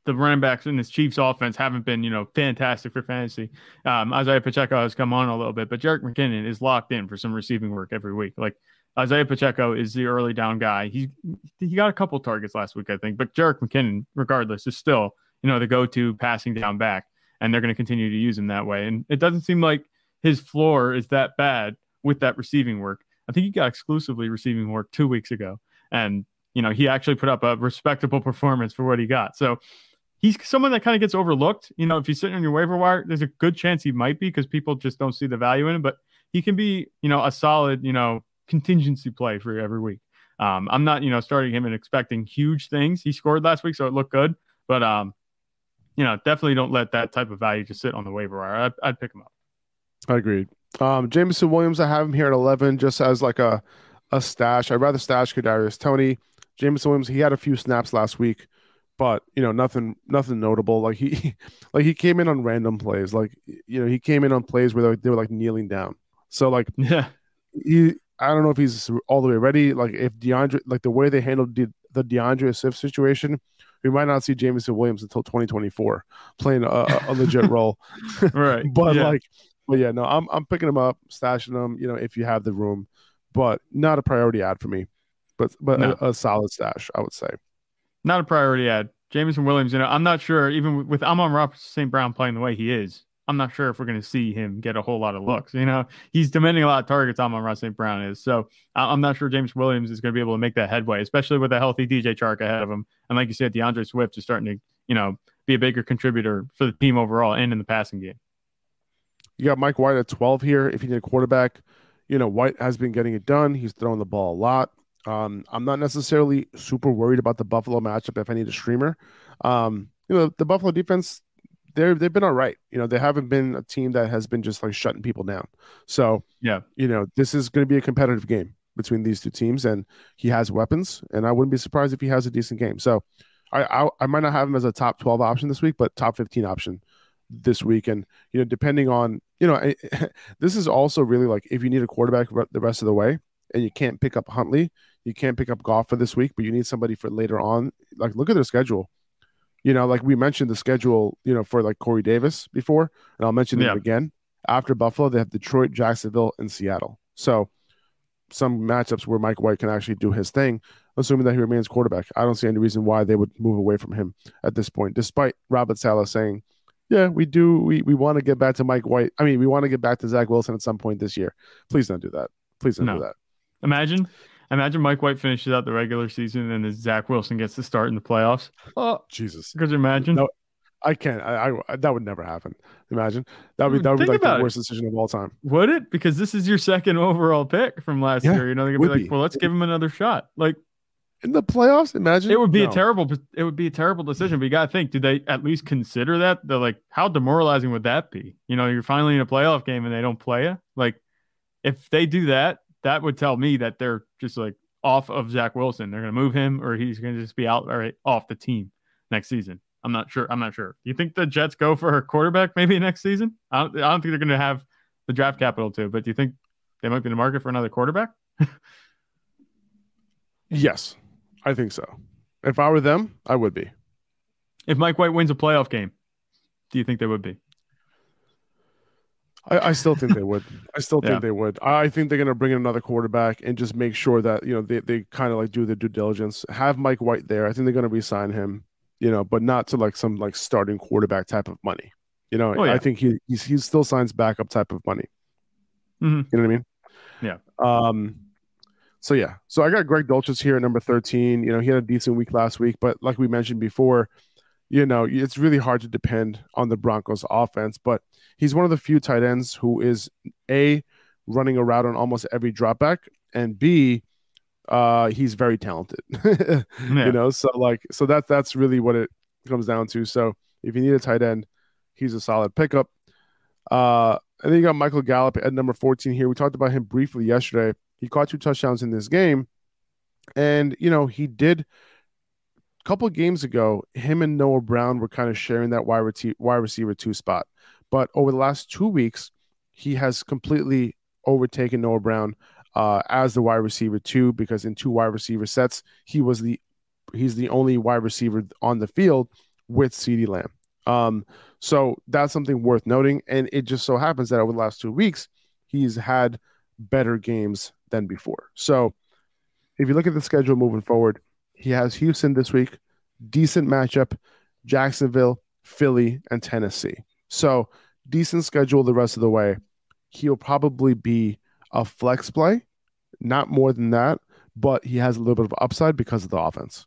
the running backs in this Chiefs offense haven't been, you know, fantastic for fantasy. Um, Isaiah Pacheco has come on a little bit, but Jerick McKinnon is locked in for some receiving work every week. Like Isaiah Pacheco is the early down guy. He he got a couple targets last week, I think, but Jerick McKinnon, regardless, is still you know the go-to passing down back, and they're going to continue to use him that way. And it doesn't seem like his floor is that bad with that receiving work. I think he got exclusively receiving work two weeks ago, and you know he actually put up a respectable performance for what he got. So he's someone that kind of gets overlooked. You know, if he's sitting on your waiver wire, there's a good chance he might be because people just don't see the value in him. But he can be, you know, a solid, you know, contingency play for every week. Um, I'm not, you know, starting him and expecting huge things. He scored last week, so it looked good. But um, you know, definitely don't let that type of value just sit on the waiver wire. I'd, I'd pick him up. I agreed. Um, Jameson Williams, I have him here at 11 just as like a a stash. I'd rather stash Kadarius Toney. Jameson Williams, he had a few snaps last week, but you know nothing nothing notable. Like he like he came in on random plays. Like you know he came in on plays where they were, they were like kneeling down. So like yeah, he I don't know if he's all the way ready. Like if D'Andre, like the way they handled the, the D'Andre Swift situation, we might not see Jameson Williams until 2024 playing a, a legit role. right. but yeah. like, but yeah, no, I'm I'm picking him up, stashing them. You know, if you have the room, but not a priority ad for me. But but No. a, a solid stash, I would say. not a priority ad. Jameson Williams, you know, I'm not sure, even with, Amon-Ra St. Brown playing the way he is, I'm not sure if we're going to see him get a whole lot of looks. You know, he's demanding a lot of targets, Amon-Ra St. Brown is. So I'm not sure James Williams is going to be able to make that headway, especially with a healthy DJ Chark ahead of him. And like you said, D'Andre Swift is starting to, you know, be a bigger contributor for the team overall and in the passing game. You got Mike White at 12 here. If you need a quarterback, you know, White has been getting it done. He's throwing the ball a lot. Um, I'm not necessarily super worried about the Buffalo matchup if I need a streamer. Um, you know, the Buffalo defense, they're they've been all right. You know, they haven't been a team that has been just like shutting people down. So Yeah. you know, this is going to be a competitive game between these two teams, and he has weapons, and I wouldn't be surprised if he has a decent game. So I I, I might not have him as a top 12 option this week, but top 15 option this week, and you know, depending on you know, I- this is also really like if you need a quarterback the rest of the way, and you can't pick up Huntley, you can't pick up Goff for this week, but you need somebody for later on. Like, look at their schedule. You know, like we mentioned the schedule, you know, for like Corey Davis before, and I'll mention Yeah. it again. After Buffalo, they have Detroit, Jacksonville, and Seattle. So some matchups where Mike White can actually do his thing, assuming that he remains quarterback. I don't see any reason why they would move away from him at this point, despite Robert Saleh saying, Yeah, we do we, we want to get back to Mike White. I mean, we want to get back to Zach Wilson at some point this year. Please don't do that. Please don't No. do that. Imagine, imagine Mike White finishes out the regular season and then Zach Wilson gets to start in the playoffs. Oh, Jesus. could you imagine? No, I can't. I, I that would never happen. Imagine that would be that would be like about the it. worst decision of all time. Would it? Because this is your second overall pick from last Yeah, year. You know, they're gonna be like, be. well, let's give him another shot. Like In the playoffs, imagine it would be No. a terrible it would be a terrible decision. But you gotta think, do they at least consider that? They're like, how demoralizing would that be? You know, you're finally in a playoff game and they don't play you. Like, if they do that, that would tell me that they're just like off of Zach Wilson. They're gonna move him or he's gonna just be out right off the team next season. I'm not sure. I'm not sure. Do you think the Jets go for a quarterback maybe next season? I don't, I don't think they're going to have the draft capital to, but do you think they might be in the market for another quarterback? Yes, I think so. If I were them, I would be. If Mike White wins a playoff game, do you think they would be? I, I still think they would. I still think Yeah. they would. I think they're going to bring in another quarterback and just make sure that you know they, they kind of like do their due diligence. Have Mike White there. I think they're going to re-sign him. You know, but not to like some like starting quarterback type of money. You know, Oh, yeah. I think he he's, he still signs backup type of money. Mhm. You know what I mean? Yeah. Um. So yeah, so I got Greg Dulcich here at number thirteen. You know, he had a decent week last week, but like we mentioned before, you know, it's really hard to depend on the Broncos offense. But he's one of the few tight ends who is a running a route on almost every dropback, and b uh he's very talented. Yeah. You know, so like so that's that's really what it comes down to. So if you need a tight end, he's a solid pickup. Uh and then you got Michael Gallup at number 14 here. We talked about him briefly yesterday. He caught two touchdowns in this game. And, you know, he did a couple of games ago, him and Noah Brown were kind of sharing that wide, wide receiver two spot. But over the last two weeks, he has completely overtaken Noah Brown uh, as the wide receiver two because in two wide receiver sets, he was the he's the only wide receiver on the field with CeeDee Lamb. Um, so that's something worth noting. And it just so happens that over the last two weeks, he's had better games than before. So if you look at the schedule moving forward, he has Houston this week, decent matchup, Jacksonville, Philly, and Tennessee. So decent schedule the rest of the way. He'll probably be a flex play, not more than that, but he has a little bit of upside because of the offense.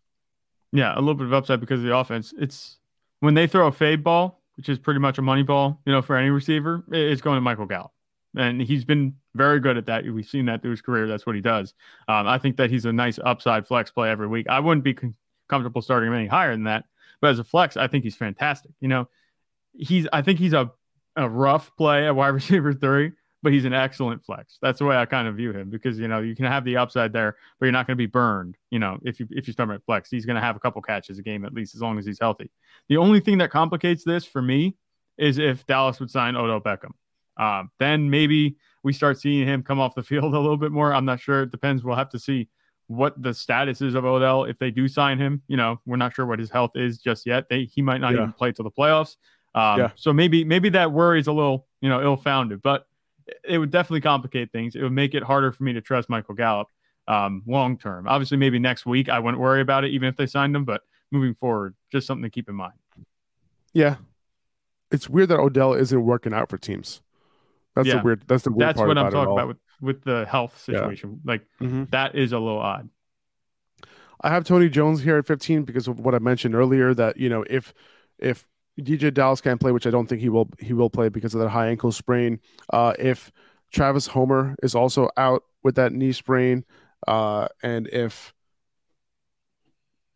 Yeah, a little bit of upside because of the offense. It's when they throw a fade ball, which is pretty much a money ball, you know, for any receiver, it's going to Michael Gallup. And he's been very good at that. We've seen that through his career. That's what he does. Um, I think that he's a nice upside flex play every week. I wouldn't be com- comfortable starting him any higher than that. But as a flex, I think he's fantastic. You know, he's I think he's a a rough play at wide receiver three, but he's an excellent flex. That's the way I kind of view him because you know you can have the upside there, but you're not going to be burned. You know, if you if you start at flex, he's going to have a couple catches a game at least as long as he's healthy. The only thing that complicates this for me is if Dallas would sign Odell Beckham. Um, then maybe we start seeing him come off the field a little bit more. I'm not sure. It depends. We'll have to see what the status is of Odell if they do sign him. You know, we're not sure what his health is just yet. They he might not yeah. even play till the playoffs. Um, yeah. So maybe maybe that worry is a little you know ill founded, but it would definitely complicate things. It would make it harder for me to trust Michael Gallup um, long term. Obviously, maybe next week I wouldn't worry about it even if they signed him, but moving forward, just something to keep in mind. Yeah, it's weird that Odell isn't working out for teams. That's yeah. the weird. That's the weird That's what I'm talking about with with the health situation. Yeah. Like mm-hmm. that is a little odd. I have Tony Jones here at 15 because of what I mentioned earlier. That you know if if DeeJay Dallas can't play, which I don't think he will. He will play because of that high ankle sprain. Uh, if Travis Homer is also out with that knee sprain, uh, and if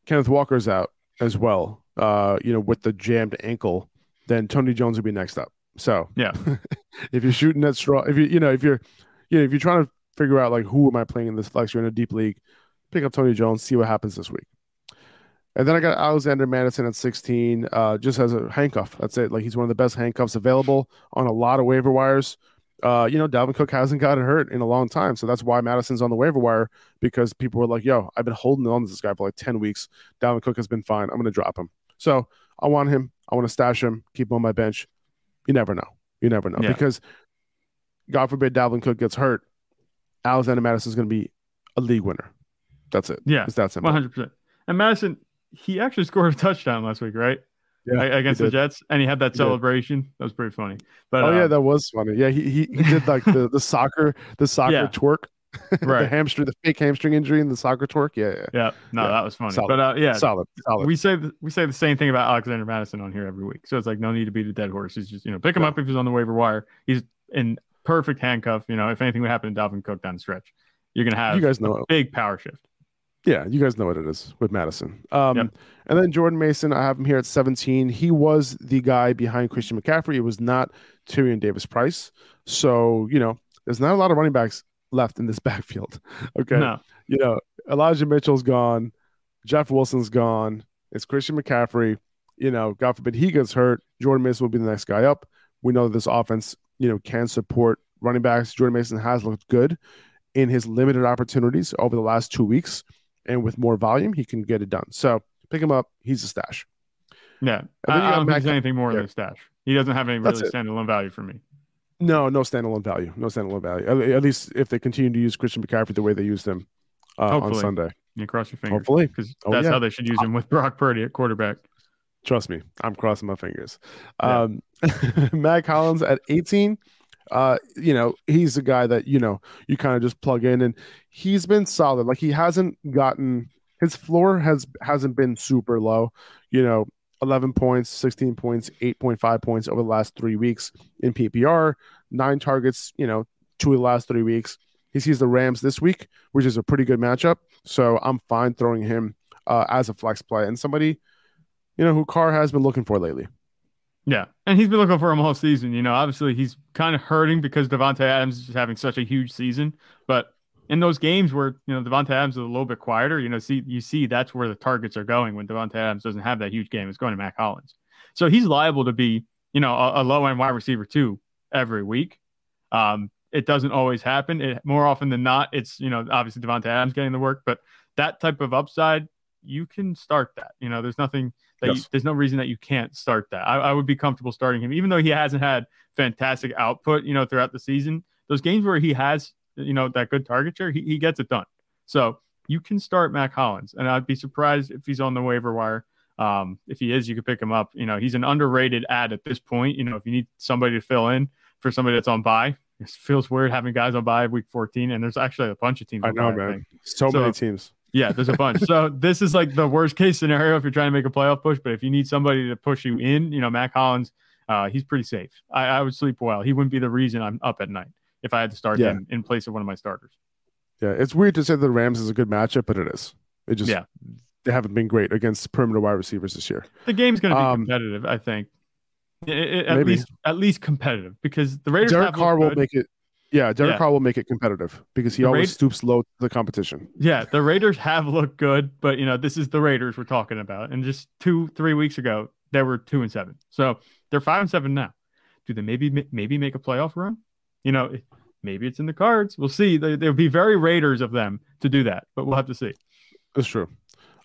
Kenneth Walker's out as well, uh, you know, with the jammed ankle, then Tony Jones will be next up. So yeah, if you're shooting that straw, if you you know if you're you know if you're trying to figure out like who am I playing in this flex, you're in a deep league, pick up Tony Jones, see what happens this week. And then I got Alexander Mattison at 16, uh, just as a handcuff. That's it. Like he's one of the best handcuffs available on a lot of waiver wires. Uh, you know, Dalvin Cook hasn't gotten hurt in a long time. So that's why Mattison's on the waiver wire because people were like, yo, I've been holding on to this guy for like 10 weeks. Dalvin Cook has been fine. I'm going to drop him. So I want him. I want to stash him, keep him on my bench. You never know. You never know. Yeah. Because God forbid Dalvin Cook gets hurt, Alexander Mattison's going to be a league winner. That's it. Yeah. It's that simple. 100%. And Mattison, he actually scored a touchdown last week, right? Yeah, against the Jets, and he had that celebration. That was pretty funny. But oh uh, yeah, that was funny. Yeah, he he, he did like the the soccer the soccer yeah. twerk, right? the hamstring, the fake hamstring injury, and the soccer twerk. Yeah, yeah. Yeah, no, yeah. that was funny. Solid. But uh, yeah, solid, solid. We say we say the same thing about Alexander Mattison on here every week. So it's like no need to beat a dead horse. He's just you know pick him up if he's on the waiver wire. He's in perfect handcuff. You know, if anything would happen to Dalvin Cook down the stretch, you're gonna have you guys know big power shift. Yeah, you guys know what it is with Mattison. Um, yep. And then Jordan Mason, I have him here at 17. He was the guy behind Christian McCaffrey. It was not Tyrion Davis Price. So, you know, there's not a lot of running backs left in this backfield. Okay. No. You know, Elijah Mitchell's gone. Jeff Wilson's gone. It's Christian McCaffrey. You know, God forbid he gets hurt. Jordan Mason will be the next guy up. We know that this offense, you know, can support running backs. Jordan Mason has looked good in his limited opportunities over the last two weeks and with more volume, he can get it done. So pick him up. He's a stash. Yeah, I, I don't think anything more yeah. than a stash. He doesn't have any really standalone value for me. No, no standalone value. No standalone value. At, least if they continue to use Christian McCaffrey the way they used him uh, on Sunday. You cross your fingers. Hopefully, because oh, that's yeah. how they should use him with Brock Purdy at quarterback. Trust me, I'm crossing my fingers. Yeah. Um, Mack Hollins at 18 uh, you know, he's a guy that, you know, you kind of just plug in and he's been solid. Like he hasn't gotten his floor has hasn't been super low, you know, 11 points, 16 points, 8.5 points over the last three weeks in PPR, nine targets, you know, two of the last three weeks. He sees the Rams this week, which is a pretty good matchup. So I'm fine throwing him uh, as a flex play and somebody, you know, who Carr has been looking for lately. Yeah, and he's been looking for him all season. You know, obviously he's kind of hurting because Davante Adams is having such a huge season. But in those games where you know Davante Adams is a little bit quieter, you know, see you see that's where the targets are going when Davante Adams doesn't have that huge game. It's going to Mack Hollins, so he's liable to be you know a, a low end wide receiver too every week. Um, it doesn't always happen. It more often than not, it's you know obviously Davante Adams getting the work, but that type of upside you can start that. You know, there's nothing that yes. you, there's no reason that you can't start that. I, I, would be comfortable starting him, even though he hasn't had fantastic output, you know, throughout the season. Those games where he has you know, that good target share, he, he gets it done. So you can start Mack Hollins, and I'd be surprised if he's on the waiver wire. Um, if he is, you could pick him up. You know, he's an underrated ad at this point. You know, if you need somebody to fill in for somebody that's on buy, it feels weird having guys on buy week 14, and there's actually a bunch of teams. I know, man. I so, so, many teams. Yeah, there's a bunch. so this is like the worst case scenario if you're trying to make a playoff push. But if you need somebody to push you in, you know, Mack Hollins, uh, he's pretty safe. I, I, would sleep well. He wouldn't be the reason I'm up at night if I had to start yeah. him in place of one of my starters. Yeah, it's weird to say the Rams is a good matchup, but it is. It just yeah. they haven't been great against perimeter wide receivers this year. The game's going to be um, competitive, I think. It, it, at maybe. least at least competitive because the Raiders. Derek Carr will make it. Yeah, Derek yeah. Carr will make it competitive because he the always Ra- stoops low to the competition. Yeah, the Raiders have looked good, but you know this is the Raiders we're talking about, and just two, three weeks ago they were two and seven, so they're five and seven now. Do they maybe maybe make a playoff run? You know, maybe it's in the cards. We'll see. They, they'll be very Raiders of them to do that, but we'll have to see. That's true.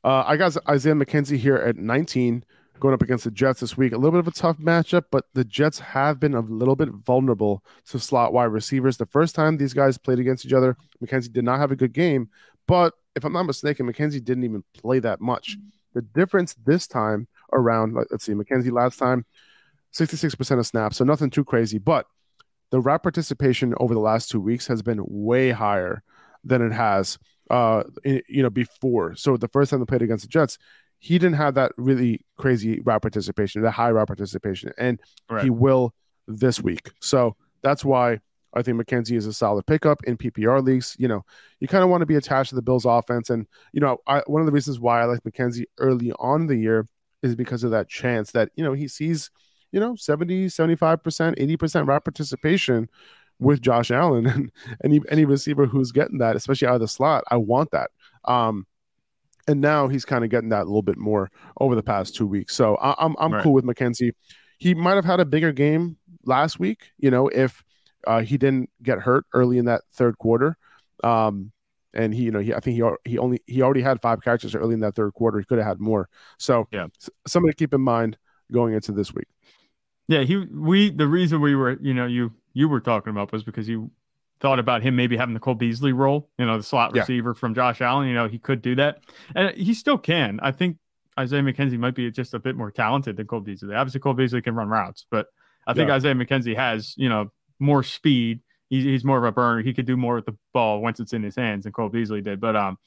Uh, I got Isaiah McKenzie here at 19 going up against the Jets this week. A little bit of a tough matchup, but the Jets have been a little bit vulnerable to slot wide receivers. The first time these guys played against each other, McKenzie did not have a good game, but if I'm not mistaken, McKenzie didn't even play that much. The difference this time around, let's see, McKenzie last time, 66% of snaps, so nothing too crazy, but the rap participation over the last two weeks has been way higher than it has uh you know before so the first time they played against the jets he didn't have that really crazy route participation, the high route participation, and right. he will this week. So that's why I think McKenzie is a solid pickup in PPR leagues. You know, you kind of want to be attached to the Bills offense. And, you know, I, one of the reasons why I like McKenzie early on the year is because of that chance that, you know, he sees, you know, 70, 75%, 80% route participation with Josh Allen and any, any receiver who's getting that, especially out of the slot. I want that. Um, and now he's kind of getting that a little bit more over the past two weeks. So I, am I'm, I'm right. cool with McKenzie. He might have had a bigger game last week, you know, if uh, he didn't get hurt early in that third quarter. Um, and he, you know, he I think he he only he already had five catches early in that third quarter. He could have had more. So yeah, something to keep in mind going into this week. Yeah, he we the reason we were you know you you were talking about was because you thought about him maybe having the Cole Beasley role, you know, the slot yeah. receiver from Josh Allen. You know, he could do that, and he still can. I think Isaiah McKenzie might be just a bit more talented than Cole Beasley. Obviously, Cole Beasley can run routes, but I think yeah. Isaiah McKenzie has, you know, more speed. He's, he's more of a burner. He could do more with the ball once it's in his hands than Cole Beasley did. But um,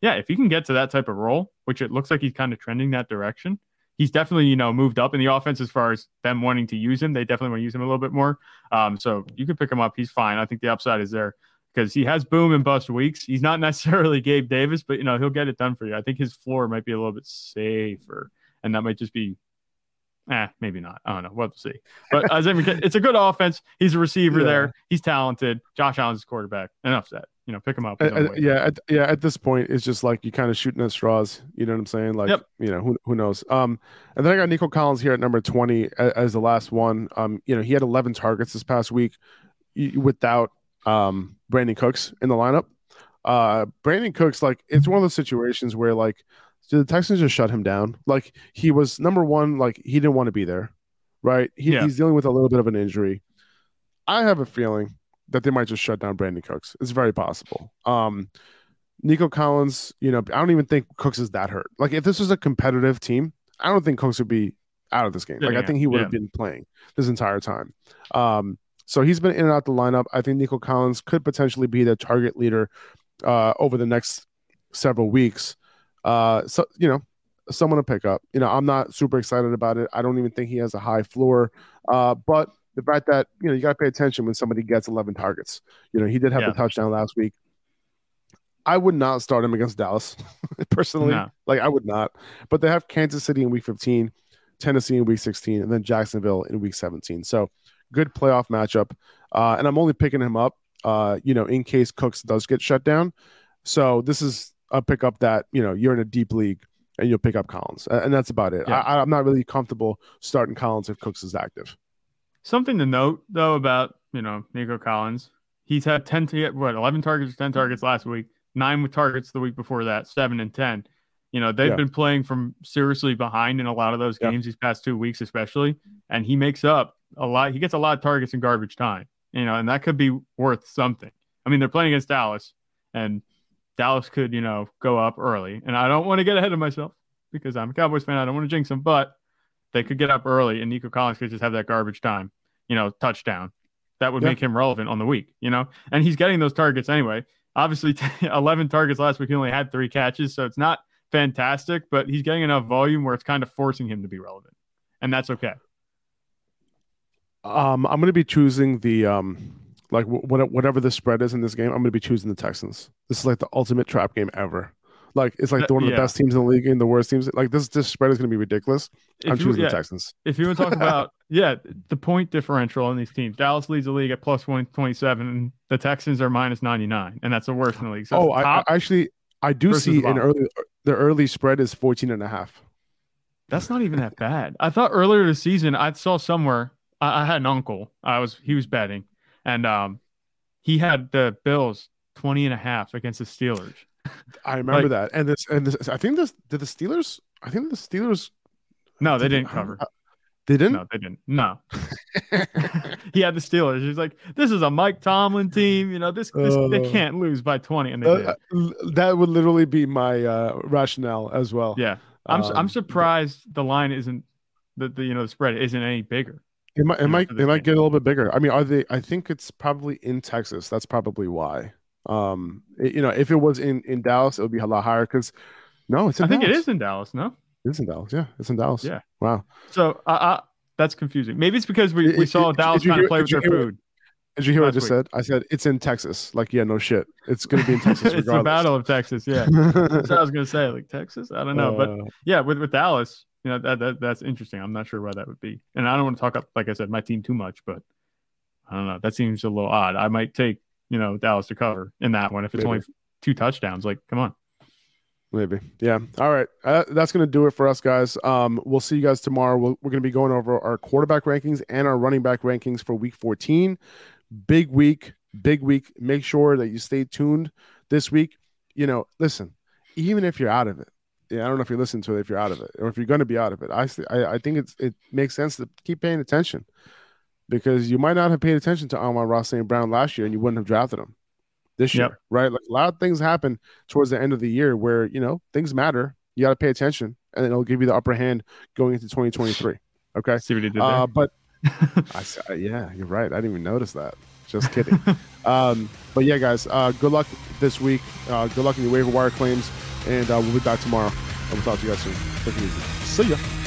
yeah, if he can get to that type of role, which it looks like he's kind of trending that direction, he's definitely you know moved up in the offense as far as them wanting to use him. They definitely want to use him a little bit more. Um, so you can pick him up. He's fine. I think the upside is there because he has boom and bust weeks. He's not necessarily Gabe Davis, but you know he'll get it done for you. I think his floor might be a little bit safer, and that might just be. Eh, maybe not. I don't know. We'll see. But Isaiah it's a good offense. He's a receiver yeah. there. He's talented. Josh Allen's quarterback. Enough said you know, pick him up. yeah, at, yeah. At this point, it's just like you kind of shooting at straws. You know what I'm saying? Like, yep. you know, who, who knows? Um, and then I got Nico Collins here at number 20 as, as the last one. Um, you know, he had 11 targets this past week without um Brandin Cooks in the lineup. Uh, Brandin Cooks, like, it's one of those situations where like the Texans just shut him down. Like, he was number one. Like, he didn't want to be there, right? He, yeah. He's dealing with a little bit of an injury. I have a feeling that they might just shut down Brandin Cooks. It's very possible. Um, Nico Collins, you know, I don't even think Cooks is that hurt. Like if this was a competitive team, I don't think Cooks would be out of this game. Like yeah, I think he would yeah. have been playing this entire time. Um, so he's been in and out the lineup. I think Nico Collins could potentially be the target leader uh, over the next several weeks. Uh, so you know, someone to pick up. You know, I'm not super excited about it. I don't even think he has a high floor. Uh, but the fact that you know you got to pay attention when somebody gets 11 targets. You know, he did have yeah. a touchdown last week. I would not start him against Dallas personally. No. Like I would not. But they have Kansas City in week 15, Tennessee in week 16, and then Jacksonville in week 17. So good playoff matchup. Uh, and I'm only picking him up, uh, you know, in case Cooks does get shut down. So this is a pickup that you know you're in a deep league and you'll pick up Collins, and that's about it. Yeah. I, I'm not really comfortable starting Collins if Cooks is active. Something to note though about you know Nico Collins, he's had ten to what eleven targets, ten targets last week, nine with targets the week before that, seven and ten. You know they've yeah. been playing from seriously behind in a lot of those games yeah. these past two weeks, especially, and he makes up a lot. He gets a lot of targets in garbage time. You know, and that could be worth something. I mean, they're playing against Dallas, and Dallas could, you know, go up early. And I don't want to get ahead of myself because I'm a Cowboys fan. I don't want to jinx them, but they could get up early and Nico Collins could just have that garbage time, you know, touchdown. That would Yeah. make him relevant on the week, you know? And he's getting those targets anyway. Obviously, 11 targets last week. He only had three catches. So it's not fantastic, but he's getting enough volume where it's kind of forcing him to be relevant. And that's okay. Um, I'm going to be choosing the um, like wh- whatever the spread is in this game. I'm going to be choosing the Texans. This is like the ultimate trap game ever. Like it's like the one of the yeah. best teams in the league and the worst teams. Like this, this spread is going to be ridiculous. I'm you- choosing yeah, the Texans. if you want to talk about yeah the point differential on these teams dallas leads the league at plus 127 and the texans are minus 99 and that's the worst in the league so oh, I, I actually I do see an early the early spread is 14 and a half. that's not even that bad i thought earlier this season i saw somewhere I, I had an uncle i was he was betting and um he had the bills 20 and a half against the steelers I remember Like- that. And this and this I think this did the Steelers I think the Steelers no they did- didn't cover I- They didn't? no they didn't no he had the steelers he's like this is a mike tomlin team you know this, this they Uh, can't lose by 20 and they did Uh, that would literally be my uh, rationale as well. Yeah, I'm Um, I'm surprised the line isn't the, the you know the spread isn't any bigger. It might, it might, it might get a little bit bigger. I mean, are they? I think it's probably in Texas. That's probably why. Um, it- you know, if it was in in Dallas, it would be a lot higher. Because no, it's I think it is in Dallas. No, It's in Dallas. Yeah, it's in Dallas. Yeah. Wow. so uh, uh, that's confusing. Maybe it's because we, we saw did- Dallas kind hear- of play with their food. Did you hear what I just week. said? I said it's in Texas. Like, yeah, no shit. It's gonna be in Texas it's regardless. the battle of Texas. Yeah, that's what I was gonna say. Like Texas, I don't know, but Uh, yeah, with with Dallas, you know that, that that's interesting. I'm not sure why that would be, and I don't want to talk up like I said my team too much, but I don't know. That seems a little odd. I might take you know Dallas to cover in that one if it's Maybe. only two touchdowns. Like, come on. Maybe. Yeah. All right. Uh, that's going to do it for us, guys. Um, we'll see you guys tomorrow. We'll, we're going to be going over our quarterback rankings and our running back rankings for week 14. Big week. Big week. Make sure that you stay tuned this week. You know, listen, even if you're out of it, yeah, I don't know if you listen to it, if you're out of it, or if you're going to be out of it. I, I, I think it's it makes sense to keep paying attention because you might not have paid attention to Amon-Ra St. Brown last year and you wouldn't have drafted him this year, Yep. right? Like a lot of things happen towards the end of the year where you know things matter. You got to pay attention, and it'll give you the upper hand going into 2023. Okay, See what he did there. uh, but I yeah, you're right. I didn't even notice that. Just kidding. um, but yeah, guys, uh, good luck this week. Uh, good luck in your waiver wire claims, and uh, we'll be back tomorrow. And we'll talk to you guys soon. Take it easy. See ya.